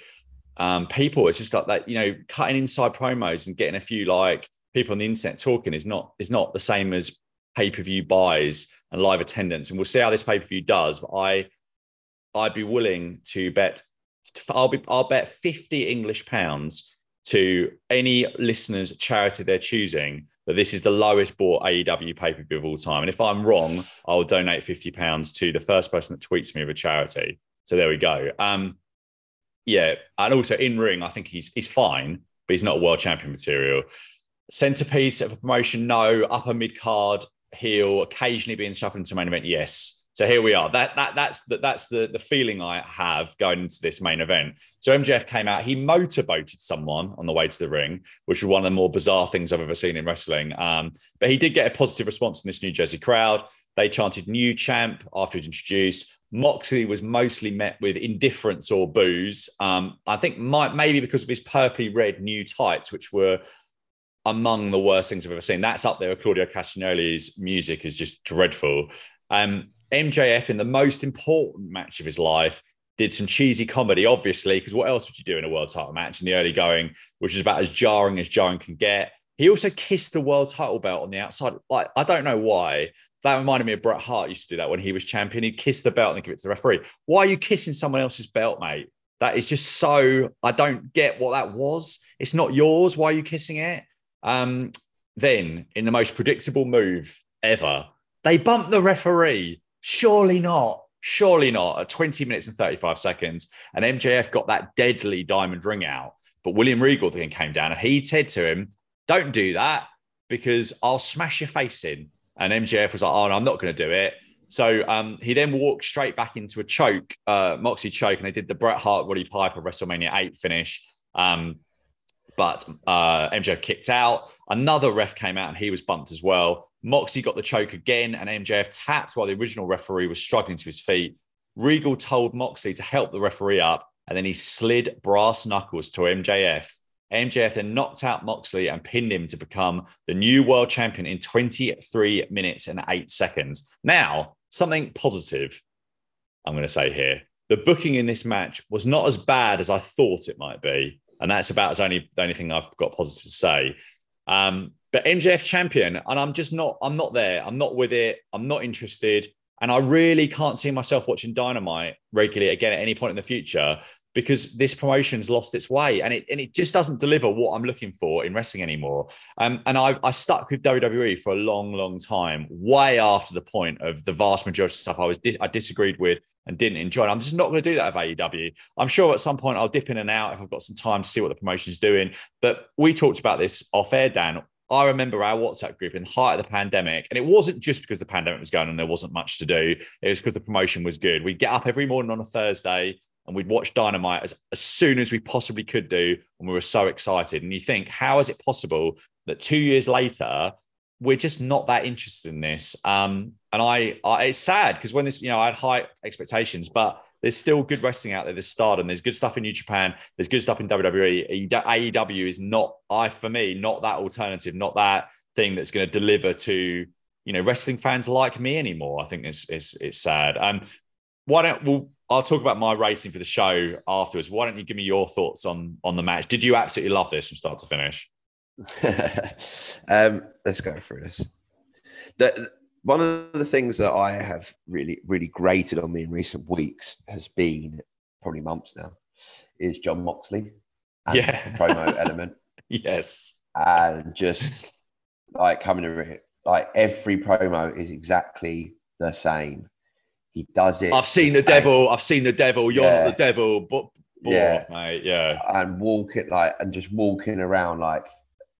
[SPEAKER 1] um, people. It's just like that, you know, cutting inside promos and getting a few like people on the internet talking is not is not the same as pay per view buys and live attendance. And we'll see how this pay per view does. But I I'd be willing to bet. I'll be I'll bet fifty English pounds to any listeners' charity they're choosing that this is the lowest bought AEW pay per view of all time. And if I'm wrong, I'll donate fifty pounds to the first person that tweets me of a charity. So there we go. Um, yeah, and also in ring, I think he's he's fine, but he's not a world champion material. Centerpiece of a promotion, no. Upper mid card heel, occasionally being shuffled into main event, yes. So here we are. That that that's the, that's the the feeling I have going into this main event. So MJF came out. He motorboated someone on the way to the ring, which was one of the more bizarre things I've ever seen in wrestling. Um, but he did get a positive response in this New Jersey crowd. They chanted "New Champ" after it was introduced. Moxley was mostly met with indifference or boos. Um, I think might, maybe because of his purpley red new tights, which were among the worst things I've ever seen. That's up there with Claudio Castagnoli's music is just dreadful. Um, MJF in the most important match of his life did some cheesy comedy, obviously, because what else would you do in a world title match in the early going, which is about as jarring as jarring can get. He also kissed the world title belt on the outside. Like, I don't know why. That reminded me of Bret Hart used to do that when he was champion. He'd kiss the belt and give it to the referee. Why are you kissing someone else's belt, mate? That is just so I don't get what that was. It's not yours. Why are you kissing it? Um, then, in the most predictable move ever, they bump the referee Surely not. Surely not. At 20 minutes and 35 seconds. And MJF got that deadly diamond ring out. But William Regal then came down and he said to him, Don't do that because I'll smash your face in. And MJF was like, Oh, no, I'm not going to do it. So um, he then walked straight back into a choke, uh, Moxie choke, and they did the Bret Hart Roddy Piper WrestleMania 8 finish. Um, but uh, MJF kicked out. Another ref came out and he was bumped as well. Moxie got the choke again, and MJF tapped while the original referee was struggling to his feet. Regal told Moxley to help the referee up, and then he slid brass knuckles to MJF. MJF then knocked out Moxley and pinned him to become the new world champion in 23 minutes and eight seconds. Now, something positive I'm going to say here. The booking in this match was not as bad as I thought it might be. And that's about as only the only thing I've got positive to say. Um, but MJF champion, and I'm just not, I'm not there. I'm not with it. I'm not interested. And I really can't see myself watching Dynamite regularly again at any point in the future because this promotion's lost its way and it, and it just doesn't deliver what I'm looking for in wrestling anymore. Um, and I, I stuck with WWE for a long, long time, way after the point of the vast majority of stuff I was I disagreed with and didn't enjoy. And I'm just not going to do that with AEW. I'm sure at some point I'll dip in and out if I've got some time to see what the promotion's doing. But we talked about this off air, Dan. I remember our WhatsApp group in the height of the pandemic, and it wasn't just because the pandemic was going and there wasn't much to do. It was because the promotion was good. We'd get up every morning on a Thursday and we'd watch Dynamite as, as soon as we possibly could do, and we were so excited. And you think, how is it possible that two years later we're just not that interested in this? Um, and I, I it's sad because when this, you know, I had high expectations, but there's still good wrestling out there. There's Stardom. There's good stuff in New Japan. There's good stuff in WWE. AEW is not, I for me, not that alternative, not that thing that's going to deliver to you know wrestling fans like me anymore. I think it's it's it's sad. Um, why don't we'll I'll talk about my rating for the show afterwards. Why don't you give me your thoughts on on the match? Did you absolutely love this from start to finish?
[SPEAKER 2] um, let's go through this. The, one of the things that I have really, really grated on me in recent weeks has been probably months now, is Jon Moxley.
[SPEAKER 1] yeah.
[SPEAKER 2] promo element.
[SPEAKER 1] Yes.
[SPEAKER 2] And just like coming to it, like every promo is exactly the same. He does it.
[SPEAKER 1] I've seen the, the devil. I've seen the devil. You're yeah. not the devil, but yeah, off, mate. Yeah.
[SPEAKER 2] And walking like and just walking around like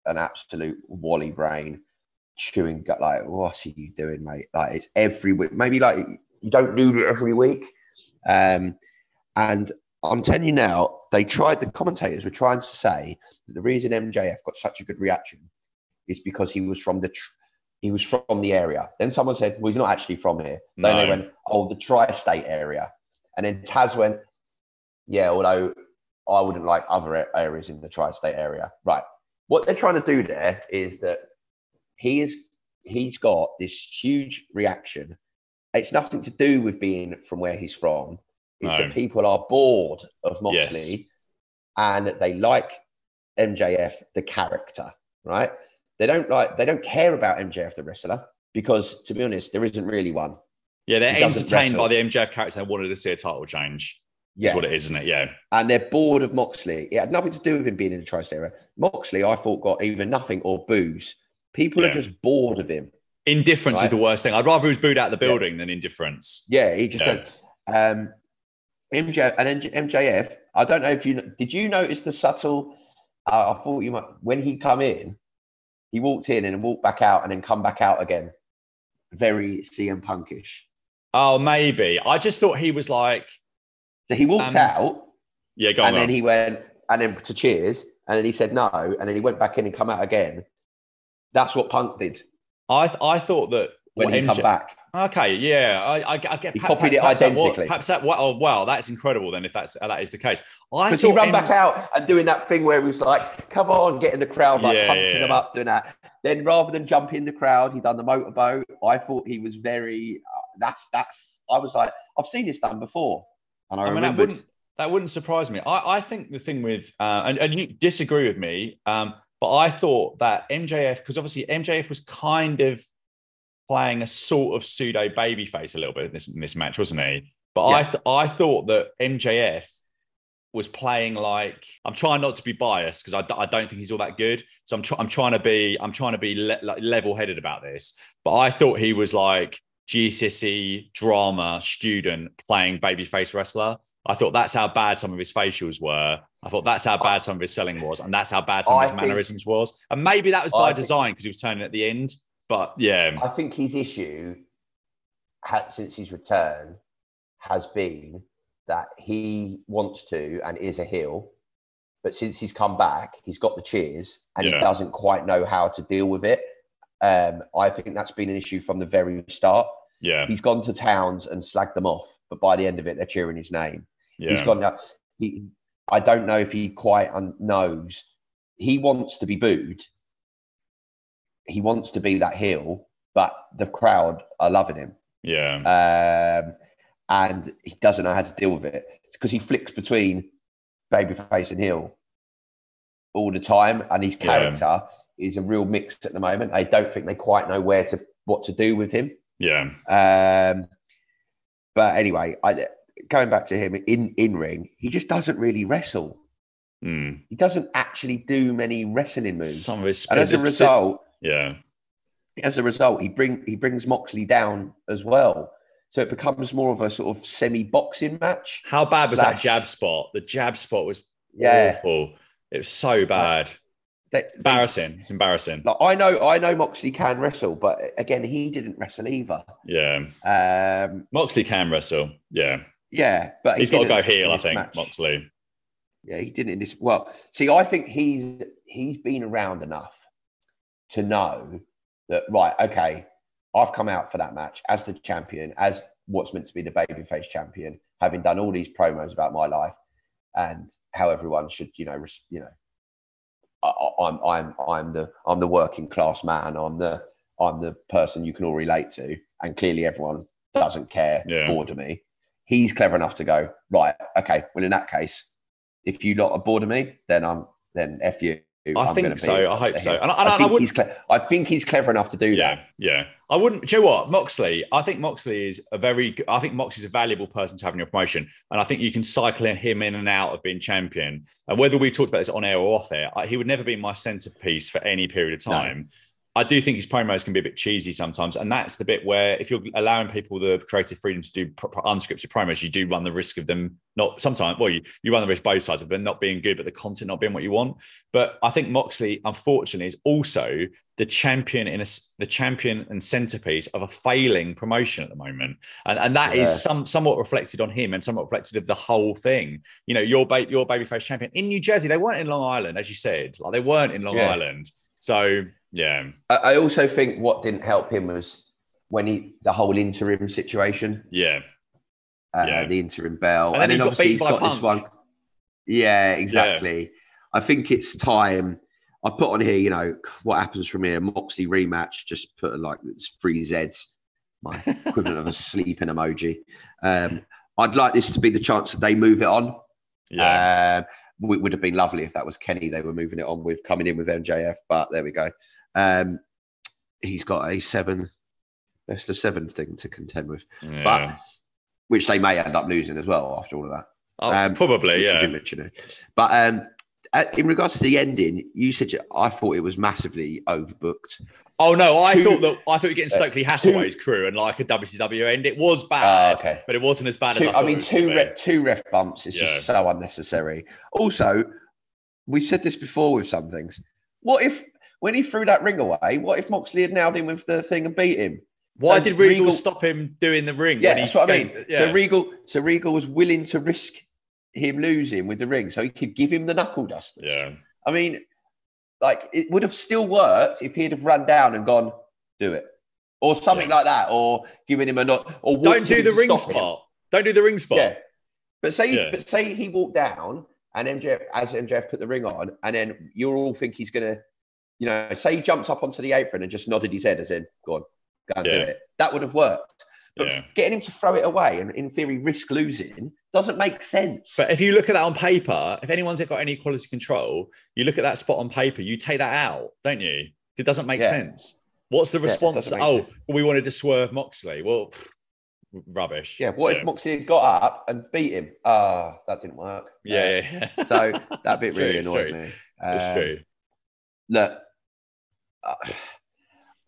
[SPEAKER 2] an absolute wally brain chewing gut like what are you doing mate like it's every week maybe like you don't do it every week um and i'm telling you now they tried the commentators were trying to say that the reason mjf got such a good reaction is because he was from the tr- he was from the area then someone said well he's not actually from here no. then they went oh the tri-state area and then taz went yeah although i wouldn't like other areas in the tri-state area right what they're trying to do there is that he is he's got this huge reaction. It's nothing to do with being from where he's from. It's no. that people are bored of Moxley yes. and they like MJF the character, right? They don't like they don't care about MJF the wrestler because to be honest, there isn't really one.
[SPEAKER 1] Yeah, they're entertained by the MJF character and wanted to see a title change. Yeah. Is what it is, isn't it? Yeah.
[SPEAKER 2] And they're bored of Moxley. It had nothing to do with him being in the area. Moxley, I thought, got either nothing or booze People yeah. are just bored of him.
[SPEAKER 1] Indifference right? is the worst thing. I'd rather he was booed out of the building yeah. than indifference.
[SPEAKER 2] Yeah, he just yeah. um MJ and MJF. I don't know if you did you notice the subtle. Uh, I thought you might when he come in, he walked in and walked back out and then come back out again. Very CM Punkish.
[SPEAKER 1] Oh, maybe. I just thought he was like.
[SPEAKER 2] So he walked um, out.
[SPEAKER 1] Yeah, go
[SPEAKER 2] on.
[SPEAKER 1] And
[SPEAKER 2] then he went, and then to cheers, and then he said no, and then he went back in and come out again. That's what Punk did.
[SPEAKER 1] I I thought that
[SPEAKER 2] when he MJ, come back.
[SPEAKER 1] Okay, yeah, I, I, I get.
[SPEAKER 2] He perhaps, copied it perhaps identically.
[SPEAKER 1] That, perhaps that. Well, oh, wow, that's incredible. Then, if that's that is the case,
[SPEAKER 2] because he ran M- back out and doing that thing where he was like, "Come on, getting the crowd like yeah, pumping yeah. them up, doing that." Then, rather than jump in the crowd, he done the motorboat. I thought he was very. Uh, that's that's. I was like, I've seen this done before, and I, I mean,
[SPEAKER 1] that wouldn't that wouldn't surprise me. I, I think the thing with uh, and, and you disagree with me, um, but I thought that MJF because obviously MJF was kind of playing a sort of pseudo babyface a little bit in this, in this match, wasn't he? But yeah. I th- I thought that MJF was playing like I'm trying not to be biased because I, I don't think he's all that good. So I'm tr- I'm trying to be I'm trying to be le- like level headed about this. But I thought he was like GCSE drama student playing babyface wrestler. I thought that's how bad some of his facials were. I thought that's how bad some of his selling was, and that's how bad some of his mannerisms was. And maybe that was by design because he was turning at the end. But yeah,
[SPEAKER 2] I think his issue since his return has been that he wants to and is a heel, but since he's come back, he's got the cheers and yeah. he doesn't quite know how to deal with it. Um, I think that's been an issue from the very start.
[SPEAKER 1] Yeah,
[SPEAKER 2] he's gone to towns and slagged them off, but by the end of it, they're cheering his name. Yeah. He's gone. He, I don't know if he quite knows. He wants to be booed, he wants to be that heel, but the crowd are loving him.
[SPEAKER 1] Yeah.
[SPEAKER 2] Um, and he doesn't know how to deal with it. It's because he flicks between babyface and heel all the time, and his character yeah. is a real mix at the moment. I don't think they quite know where to what to do with him.
[SPEAKER 1] Yeah.
[SPEAKER 2] Um, but anyway, I going back to him in in ring, he just doesn't really wrestle.
[SPEAKER 1] Mm.
[SPEAKER 2] He doesn't actually do many wrestling moves.
[SPEAKER 1] Some of his
[SPEAKER 2] and as a result,
[SPEAKER 1] yeah.
[SPEAKER 2] As a result, he bring he brings Moxley down as well. So it becomes more of a sort of semi-boxing match.
[SPEAKER 1] How bad was slash... that jab spot? The jab spot was yeah. awful. It was so bad. They, embarrassing. They, it's embarrassing.
[SPEAKER 2] Like I know, I know Moxley can wrestle, but again, he didn't wrestle either.
[SPEAKER 1] Yeah.
[SPEAKER 2] Um,
[SPEAKER 1] Moxley can wrestle. Yeah.
[SPEAKER 2] Yeah, but
[SPEAKER 1] he has got to go heel. I think match. Moxley.
[SPEAKER 2] Yeah, he didn't in this. Well, see, I think he's he's been around enough to know that right, okay, I've come out for that match as the champion, as what's meant to be the babyface champion, having done all these promos about my life and how everyone should, you know, res- you know, I, am I'm I'm the I'm the working class man. I'm the I'm the person you can all relate to, and clearly everyone doesn't care, yeah. bored of me. He's clever enough to go right. Okay, well in that case, if you lot are bored of me, then I'm then f you.
[SPEAKER 1] I I'm think so. I hope so. And, I,
[SPEAKER 2] and I, I, think he's cle- I think he's clever enough to do
[SPEAKER 1] yeah,
[SPEAKER 2] that.
[SPEAKER 1] Yeah, I wouldn't. Do you know what, Moxley? I think Moxley is a very. I think Moxley's a valuable person to have in your promotion, and I think you can cycle him in and out of being champion. And whether we talked about this on air or off air, he would never be my centerpiece for any period of time. No. I do think his promos can be a bit cheesy sometimes, and that's the bit where if you're allowing people the creative freedom to do unscripted promos, you do run the risk of them not sometimes. Well, you, you run the risk both sides of them not being good, but the content not being what you want. But I think Moxley, unfortunately, is also the champion in a, the champion and centerpiece of a failing promotion at the moment, and and that yeah. is some somewhat reflected on him and somewhat reflected of the whole thing. You know, your ba- your babyface champion in New Jersey, they weren't in Long Island, as you said, like they weren't in Long yeah. Island, so yeah.
[SPEAKER 2] I also think what didn't help him was when he the whole interim situation.
[SPEAKER 1] Yeah.
[SPEAKER 2] Uh, yeah. The interim bell, and then, and then obviously he's got Punk. this one. Yeah, exactly. Yeah. I think it's time. I put on here, you know, what happens from here. Moxley rematch. Just put like three Zs, my equivalent of a sleeping emoji. Um, I'd like this to be the chance that they move it on.
[SPEAKER 1] Yeah.
[SPEAKER 2] Uh, it would have been lovely if that was Kenny they were moving it on with coming in with MJF, but there we go. Um, he's got a seven, best of seven thing to contend with, yeah. but which they may end up losing as well after all of that.
[SPEAKER 1] Oh, um, probably, yeah.
[SPEAKER 2] But um, in regards to the ending, you said I thought it was massively overbooked.
[SPEAKER 1] Oh no, I two, thought that I thought you were getting uh, Stokely Hathaway's two, crew and like a WCW end. It was bad, uh, okay. but it wasn't as bad
[SPEAKER 2] two,
[SPEAKER 1] as I,
[SPEAKER 2] I mean. Two ref, two ref bumps is yeah. just so unnecessary. Also, we said this before with some things. What if when he threw that ring away? What if Moxley had nailed him with the thing and beat him?
[SPEAKER 1] Why so did Regal, Regal, stop him doing the ring?
[SPEAKER 2] Yeah, that's what I mean. Yeah. So Regal, so Regal was willing to risk him losing with the ring, so he could give him the knuckle dusters.
[SPEAKER 1] Yeah.
[SPEAKER 2] I mean, like it would have still worked if he'd have run down and gone, do it, or something yeah. like that, or giving him a not, or
[SPEAKER 1] don't do the ring spot. Don't do the ring spot.
[SPEAKER 2] Yeah. But say, yeah. but say he walked down and MJF, as MJF put the ring on, and then you all think he's gonna, you know, say he jumped up onto the apron and just nodded his head as in, go on, go and yeah. do it. That would have worked. But yeah. getting him to throw it away and in theory risk losing doesn't make sense.
[SPEAKER 1] But if you look at that on paper, if anyone's got any quality control, you look at that spot on paper, you take that out, don't you? It doesn't make yeah. sense. What's the response? Yeah, oh, we wanted to swerve Moxley. Well, rubbish.
[SPEAKER 2] Yeah. What if Moxley had got up and beat him? Ah, that didn't work.
[SPEAKER 1] Yeah. yeah.
[SPEAKER 2] so that bit really true, annoyed me.
[SPEAKER 1] It's um, true.
[SPEAKER 2] Look, I,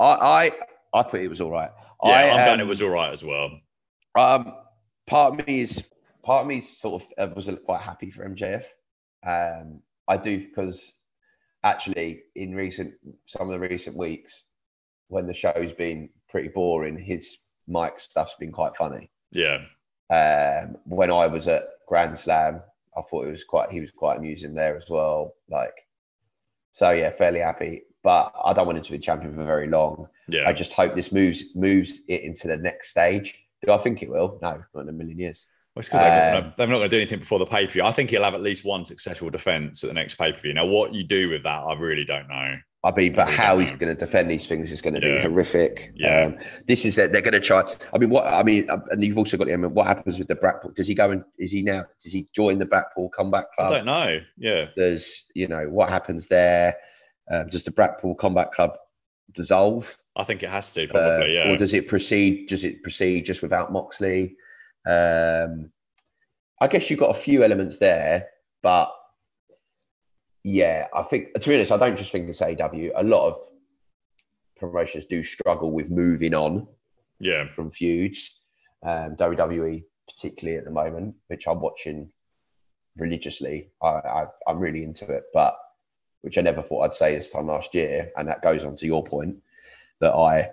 [SPEAKER 2] I I put it was all right.
[SPEAKER 1] Yeah, I, am um, going it was all right as well.
[SPEAKER 2] Um, part of me is part of me sort of uh, was quite happy for MJF. Um, I do because actually in recent some of the recent weeks when the show's been pretty boring, his mic stuff's been quite funny.
[SPEAKER 1] Yeah.
[SPEAKER 2] Um, when I was at Grand Slam, I thought it was quite he was quite amusing there as well. Like, so yeah, fairly happy. But I don't want him to be champion for very long.
[SPEAKER 1] Yeah.
[SPEAKER 2] I just hope this moves moves it into the next stage. Do I think it will? No, not in a million years.
[SPEAKER 1] Well, it's because um, they're not going to do anything before the pay per view. I think he'll have at least one successful defense at the next pay per view. Now, what you do with that, I really don't know.
[SPEAKER 2] I mean, but how he's going to defend these things is going to yeah. be horrific.
[SPEAKER 1] Yeah. Um,
[SPEAKER 2] this is that they're going to try. I mean, what I mean, uh, and you've also got the. I mean, what happens with the Blackpool? Does he go and is he now? Does he join the Blackpool Combat Club?
[SPEAKER 1] I don't know. Yeah.
[SPEAKER 2] There's, you know, what happens there? Um, does the Blackpool Combat Club dissolve?
[SPEAKER 1] I think it has to probably. Uh, yeah.
[SPEAKER 2] Or does it proceed? Does it proceed just without Moxley? Um, I guess you've got a few elements there, but yeah, I think to be honest, I don't just think it's AW. A lot of promotions do struggle with moving on.
[SPEAKER 1] Yeah.
[SPEAKER 2] From feuds, um, WWE particularly at the moment, which I'm watching religiously. I, I I'm really into it, but which I never thought I'd say this time last year, and that goes on to your point that I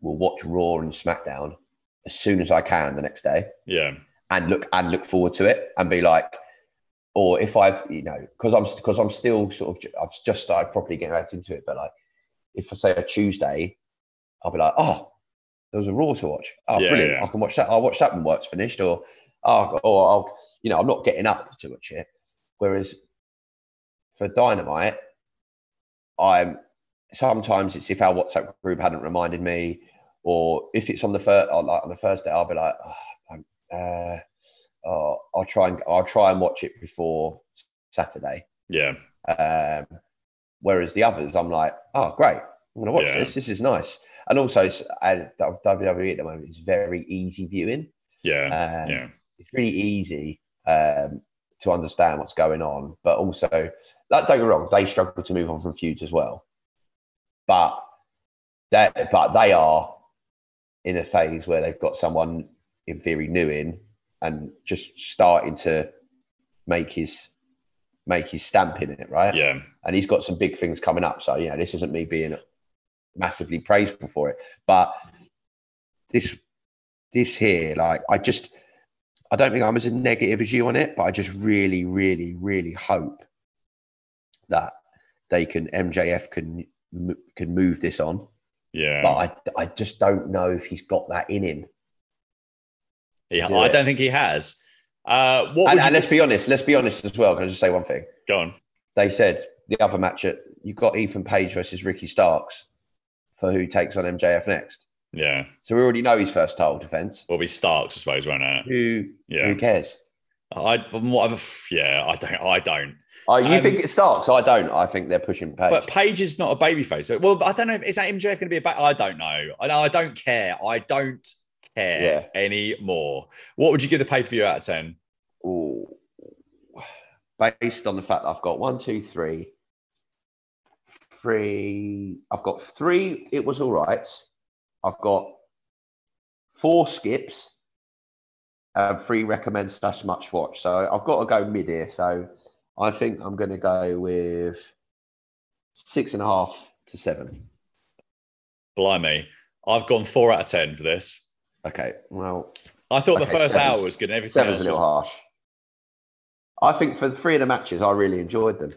[SPEAKER 2] will watch Raw and SmackDown as soon as I can the next day.
[SPEAKER 1] Yeah.
[SPEAKER 2] And look and look forward to it and be like, or if I've you know because I'm because I'm still sort of I've just started properly getting into it, but like if I say a Tuesday, I'll be like, oh, there was a Raw to watch. Oh, yeah, brilliant! Yeah. I can watch that. I'll watch that when work's finished, or oh, or I'll you know I'm not getting up to watch it. Whereas for Dynamite, I'm sometimes it's if our WhatsApp group hadn't reminded me, or if it's on the first like on the first day, I'll be like, oh, uh, uh, I'll try and I'll try and watch it before Saturday.
[SPEAKER 1] Yeah.
[SPEAKER 2] Um, whereas the others, I'm like, oh, great, I'm gonna watch yeah. this. This is nice. And also, WWE at the moment is very easy viewing.
[SPEAKER 1] Yeah. Um, yeah.
[SPEAKER 2] It's really easy um, to understand what's going on, but also, like, don't get wrong, they struggle to move on from feuds as well. But that, but they are in a phase where they've got someone in theory new in and just starting to make his make his stamp in it, right?
[SPEAKER 1] Yeah.
[SPEAKER 2] And he's got some big things coming up. So, you know, this isn't me being massively praiseful for it. But this this here, like I just I don't think I'm as negative as you on it, but I just really, really, really hope that they can MJF can can move this on.
[SPEAKER 1] Yeah.
[SPEAKER 2] But I I just don't know if he's got that in him.
[SPEAKER 1] Yeah, do I it. don't think he has. Uh,
[SPEAKER 2] what and, and let's be honest. Let's be honest as well. Can I just say one thing?
[SPEAKER 1] Go on.
[SPEAKER 2] They said the other match at you got Ethan Page versus Ricky Starks for who takes on MJF next.
[SPEAKER 1] Yeah.
[SPEAKER 2] So we already know his first title defense.
[SPEAKER 1] Will be Starks, I suppose, won't it?
[SPEAKER 2] Who? Yeah. Who cares?
[SPEAKER 1] I whatever. Yeah, I don't. I don't.
[SPEAKER 2] Oh, you um, think it Starks? I don't. I think they're pushing Page.
[SPEAKER 1] But Page is not a babyface. Well, I don't know. Is that MJF going to be a back? I don't know. I know. I don't care. I don't care yeah. anymore. What would you give the pay per view out of 10?
[SPEAKER 2] Ooh. Based on the fact that I've got one, two, three, three. I've got three. It was all right. I've got four skips and three recommend slash much watch. So I've got to go mid here. So I think I'm going to go with six and a half to seven.
[SPEAKER 1] Blimey.
[SPEAKER 3] I've gone four out of ten for this.
[SPEAKER 2] Okay, well,
[SPEAKER 3] I thought
[SPEAKER 2] Okay,
[SPEAKER 3] the first hour was good. Everything
[SPEAKER 2] seven's
[SPEAKER 3] else
[SPEAKER 2] a little
[SPEAKER 3] was,
[SPEAKER 2] harsh. I think for the three of the matches, I really enjoyed them.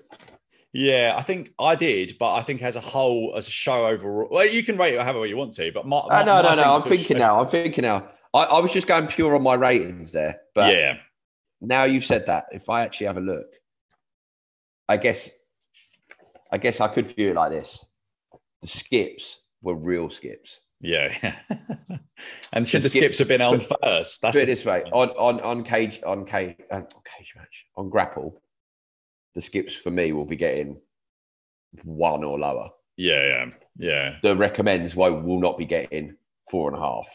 [SPEAKER 3] Yeah, I think I did, but I think as a whole, as a show overall, well, you can rate it however you want to. But my,
[SPEAKER 2] Uh, no,
[SPEAKER 3] my
[SPEAKER 2] no, no. I'm thinking now. I'm thinking now. I, I was just going pure on my ratings there, but
[SPEAKER 3] yeah,
[SPEAKER 2] now you've said that. If I actually have a look, I guess, I guess I could view it like this: the skips were real skips.
[SPEAKER 3] yeah. and should
[SPEAKER 2] The
[SPEAKER 3] the skips
[SPEAKER 2] skips-
[SPEAKER 3] have been on first? That's
[SPEAKER 2] Put it this way: on on on cage on cage uh, on cage match on grapple, the skips for me will be getting one or lower.
[SPEAKER 3] yeah, yeah, yeah.
[SPEAKER 2] The recommends will will not be getting four and a half.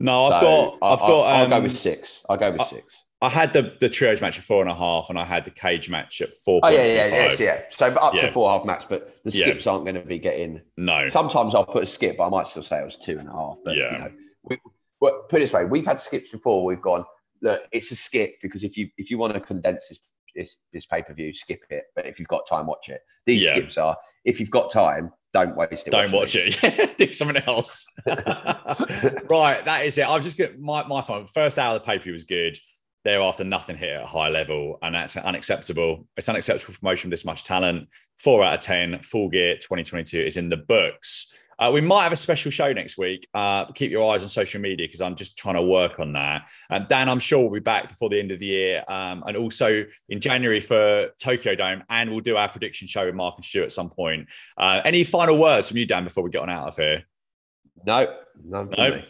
[SPEAKER 3] No, I've
[SPEAKER 2] So
[SPEAKER 3] got,
[SPEAKER 2] I-
[SPEAKER 3] I've got.
[SPEAKER 2] I'll,
[SPEAKER 3] um,
[SPEAKER 2] I'll go with six. I'll go with
[SPEAKER 3] I-
[SPEAKER 2] six.
[SPEAKER 3] I had the the trios match at four and a half, and I had the cage match at four.
[SPEAKER 2] Oh yeah, yeah, yeah, yeah. So up
[SPEAKER 3] Yeah.
[SPEAKER 2] to four half but the
[SPEAKER 3] Yeah.
[SPEAKER 2] skips aren't going to be getting.
[SPEAKER 3] No,
[SPEAKER 2] Sometimes I'll put a skip, but I might still say it was two and a half. But
[SPEAKER 3] Yeah.
[SPEAKER 2] you know, we, well, put it this way: we've had skips before. We've gone look, it's a skip because if you if you want to condense this this, this pay per view, skip it. But if you've got time, watch it. These
[SPEAKER 3] Yeah.
[SPEAKER 2] skips are if you've got time, don't waste it.
[SPEAKER 3] don't watch it. Do something else. right, that is it. I've just got my my phone. First hour of the pay per view was good. Thereafter, nothing here at a high level, and that's unacceptable. It's unacceptable promotion with this much talent. Four out of ten. Full Gear 2022 is in the books. Uh, we might have a special show next week. Uh, keep your eyes on social media because I'm just trying to work on that. And Dan, I'm sure we'll be back before the end of the year, um, and also in January for Tokyo Dome, and we'll do our prediction show with Mark and Stu at some point. Uh, any final words from you, Dan, before we get on out of here?
[SPEAKER 2] No, none for
[SPEAKER 3] No.
[SPEAKER 2] me.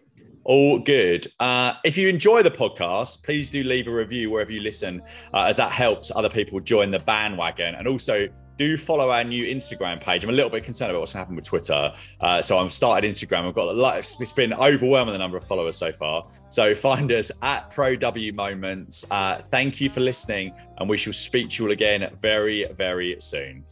[SPEAKER 3] All good. Uh, if you enjoy the podcast, please do leave a review wherever you listen, uh, as that helps other people join the bandwagon. And also, do follow our new Instagram page. I'm a little bit concerned about what's happened with Twitter. Uh, so I've started Instagram. I've got a lot, it's been overwhelming the number of followers so far. So find us at Pro W Moments. Uh, thank you for listening, and we shall speak to you all again very, very soon.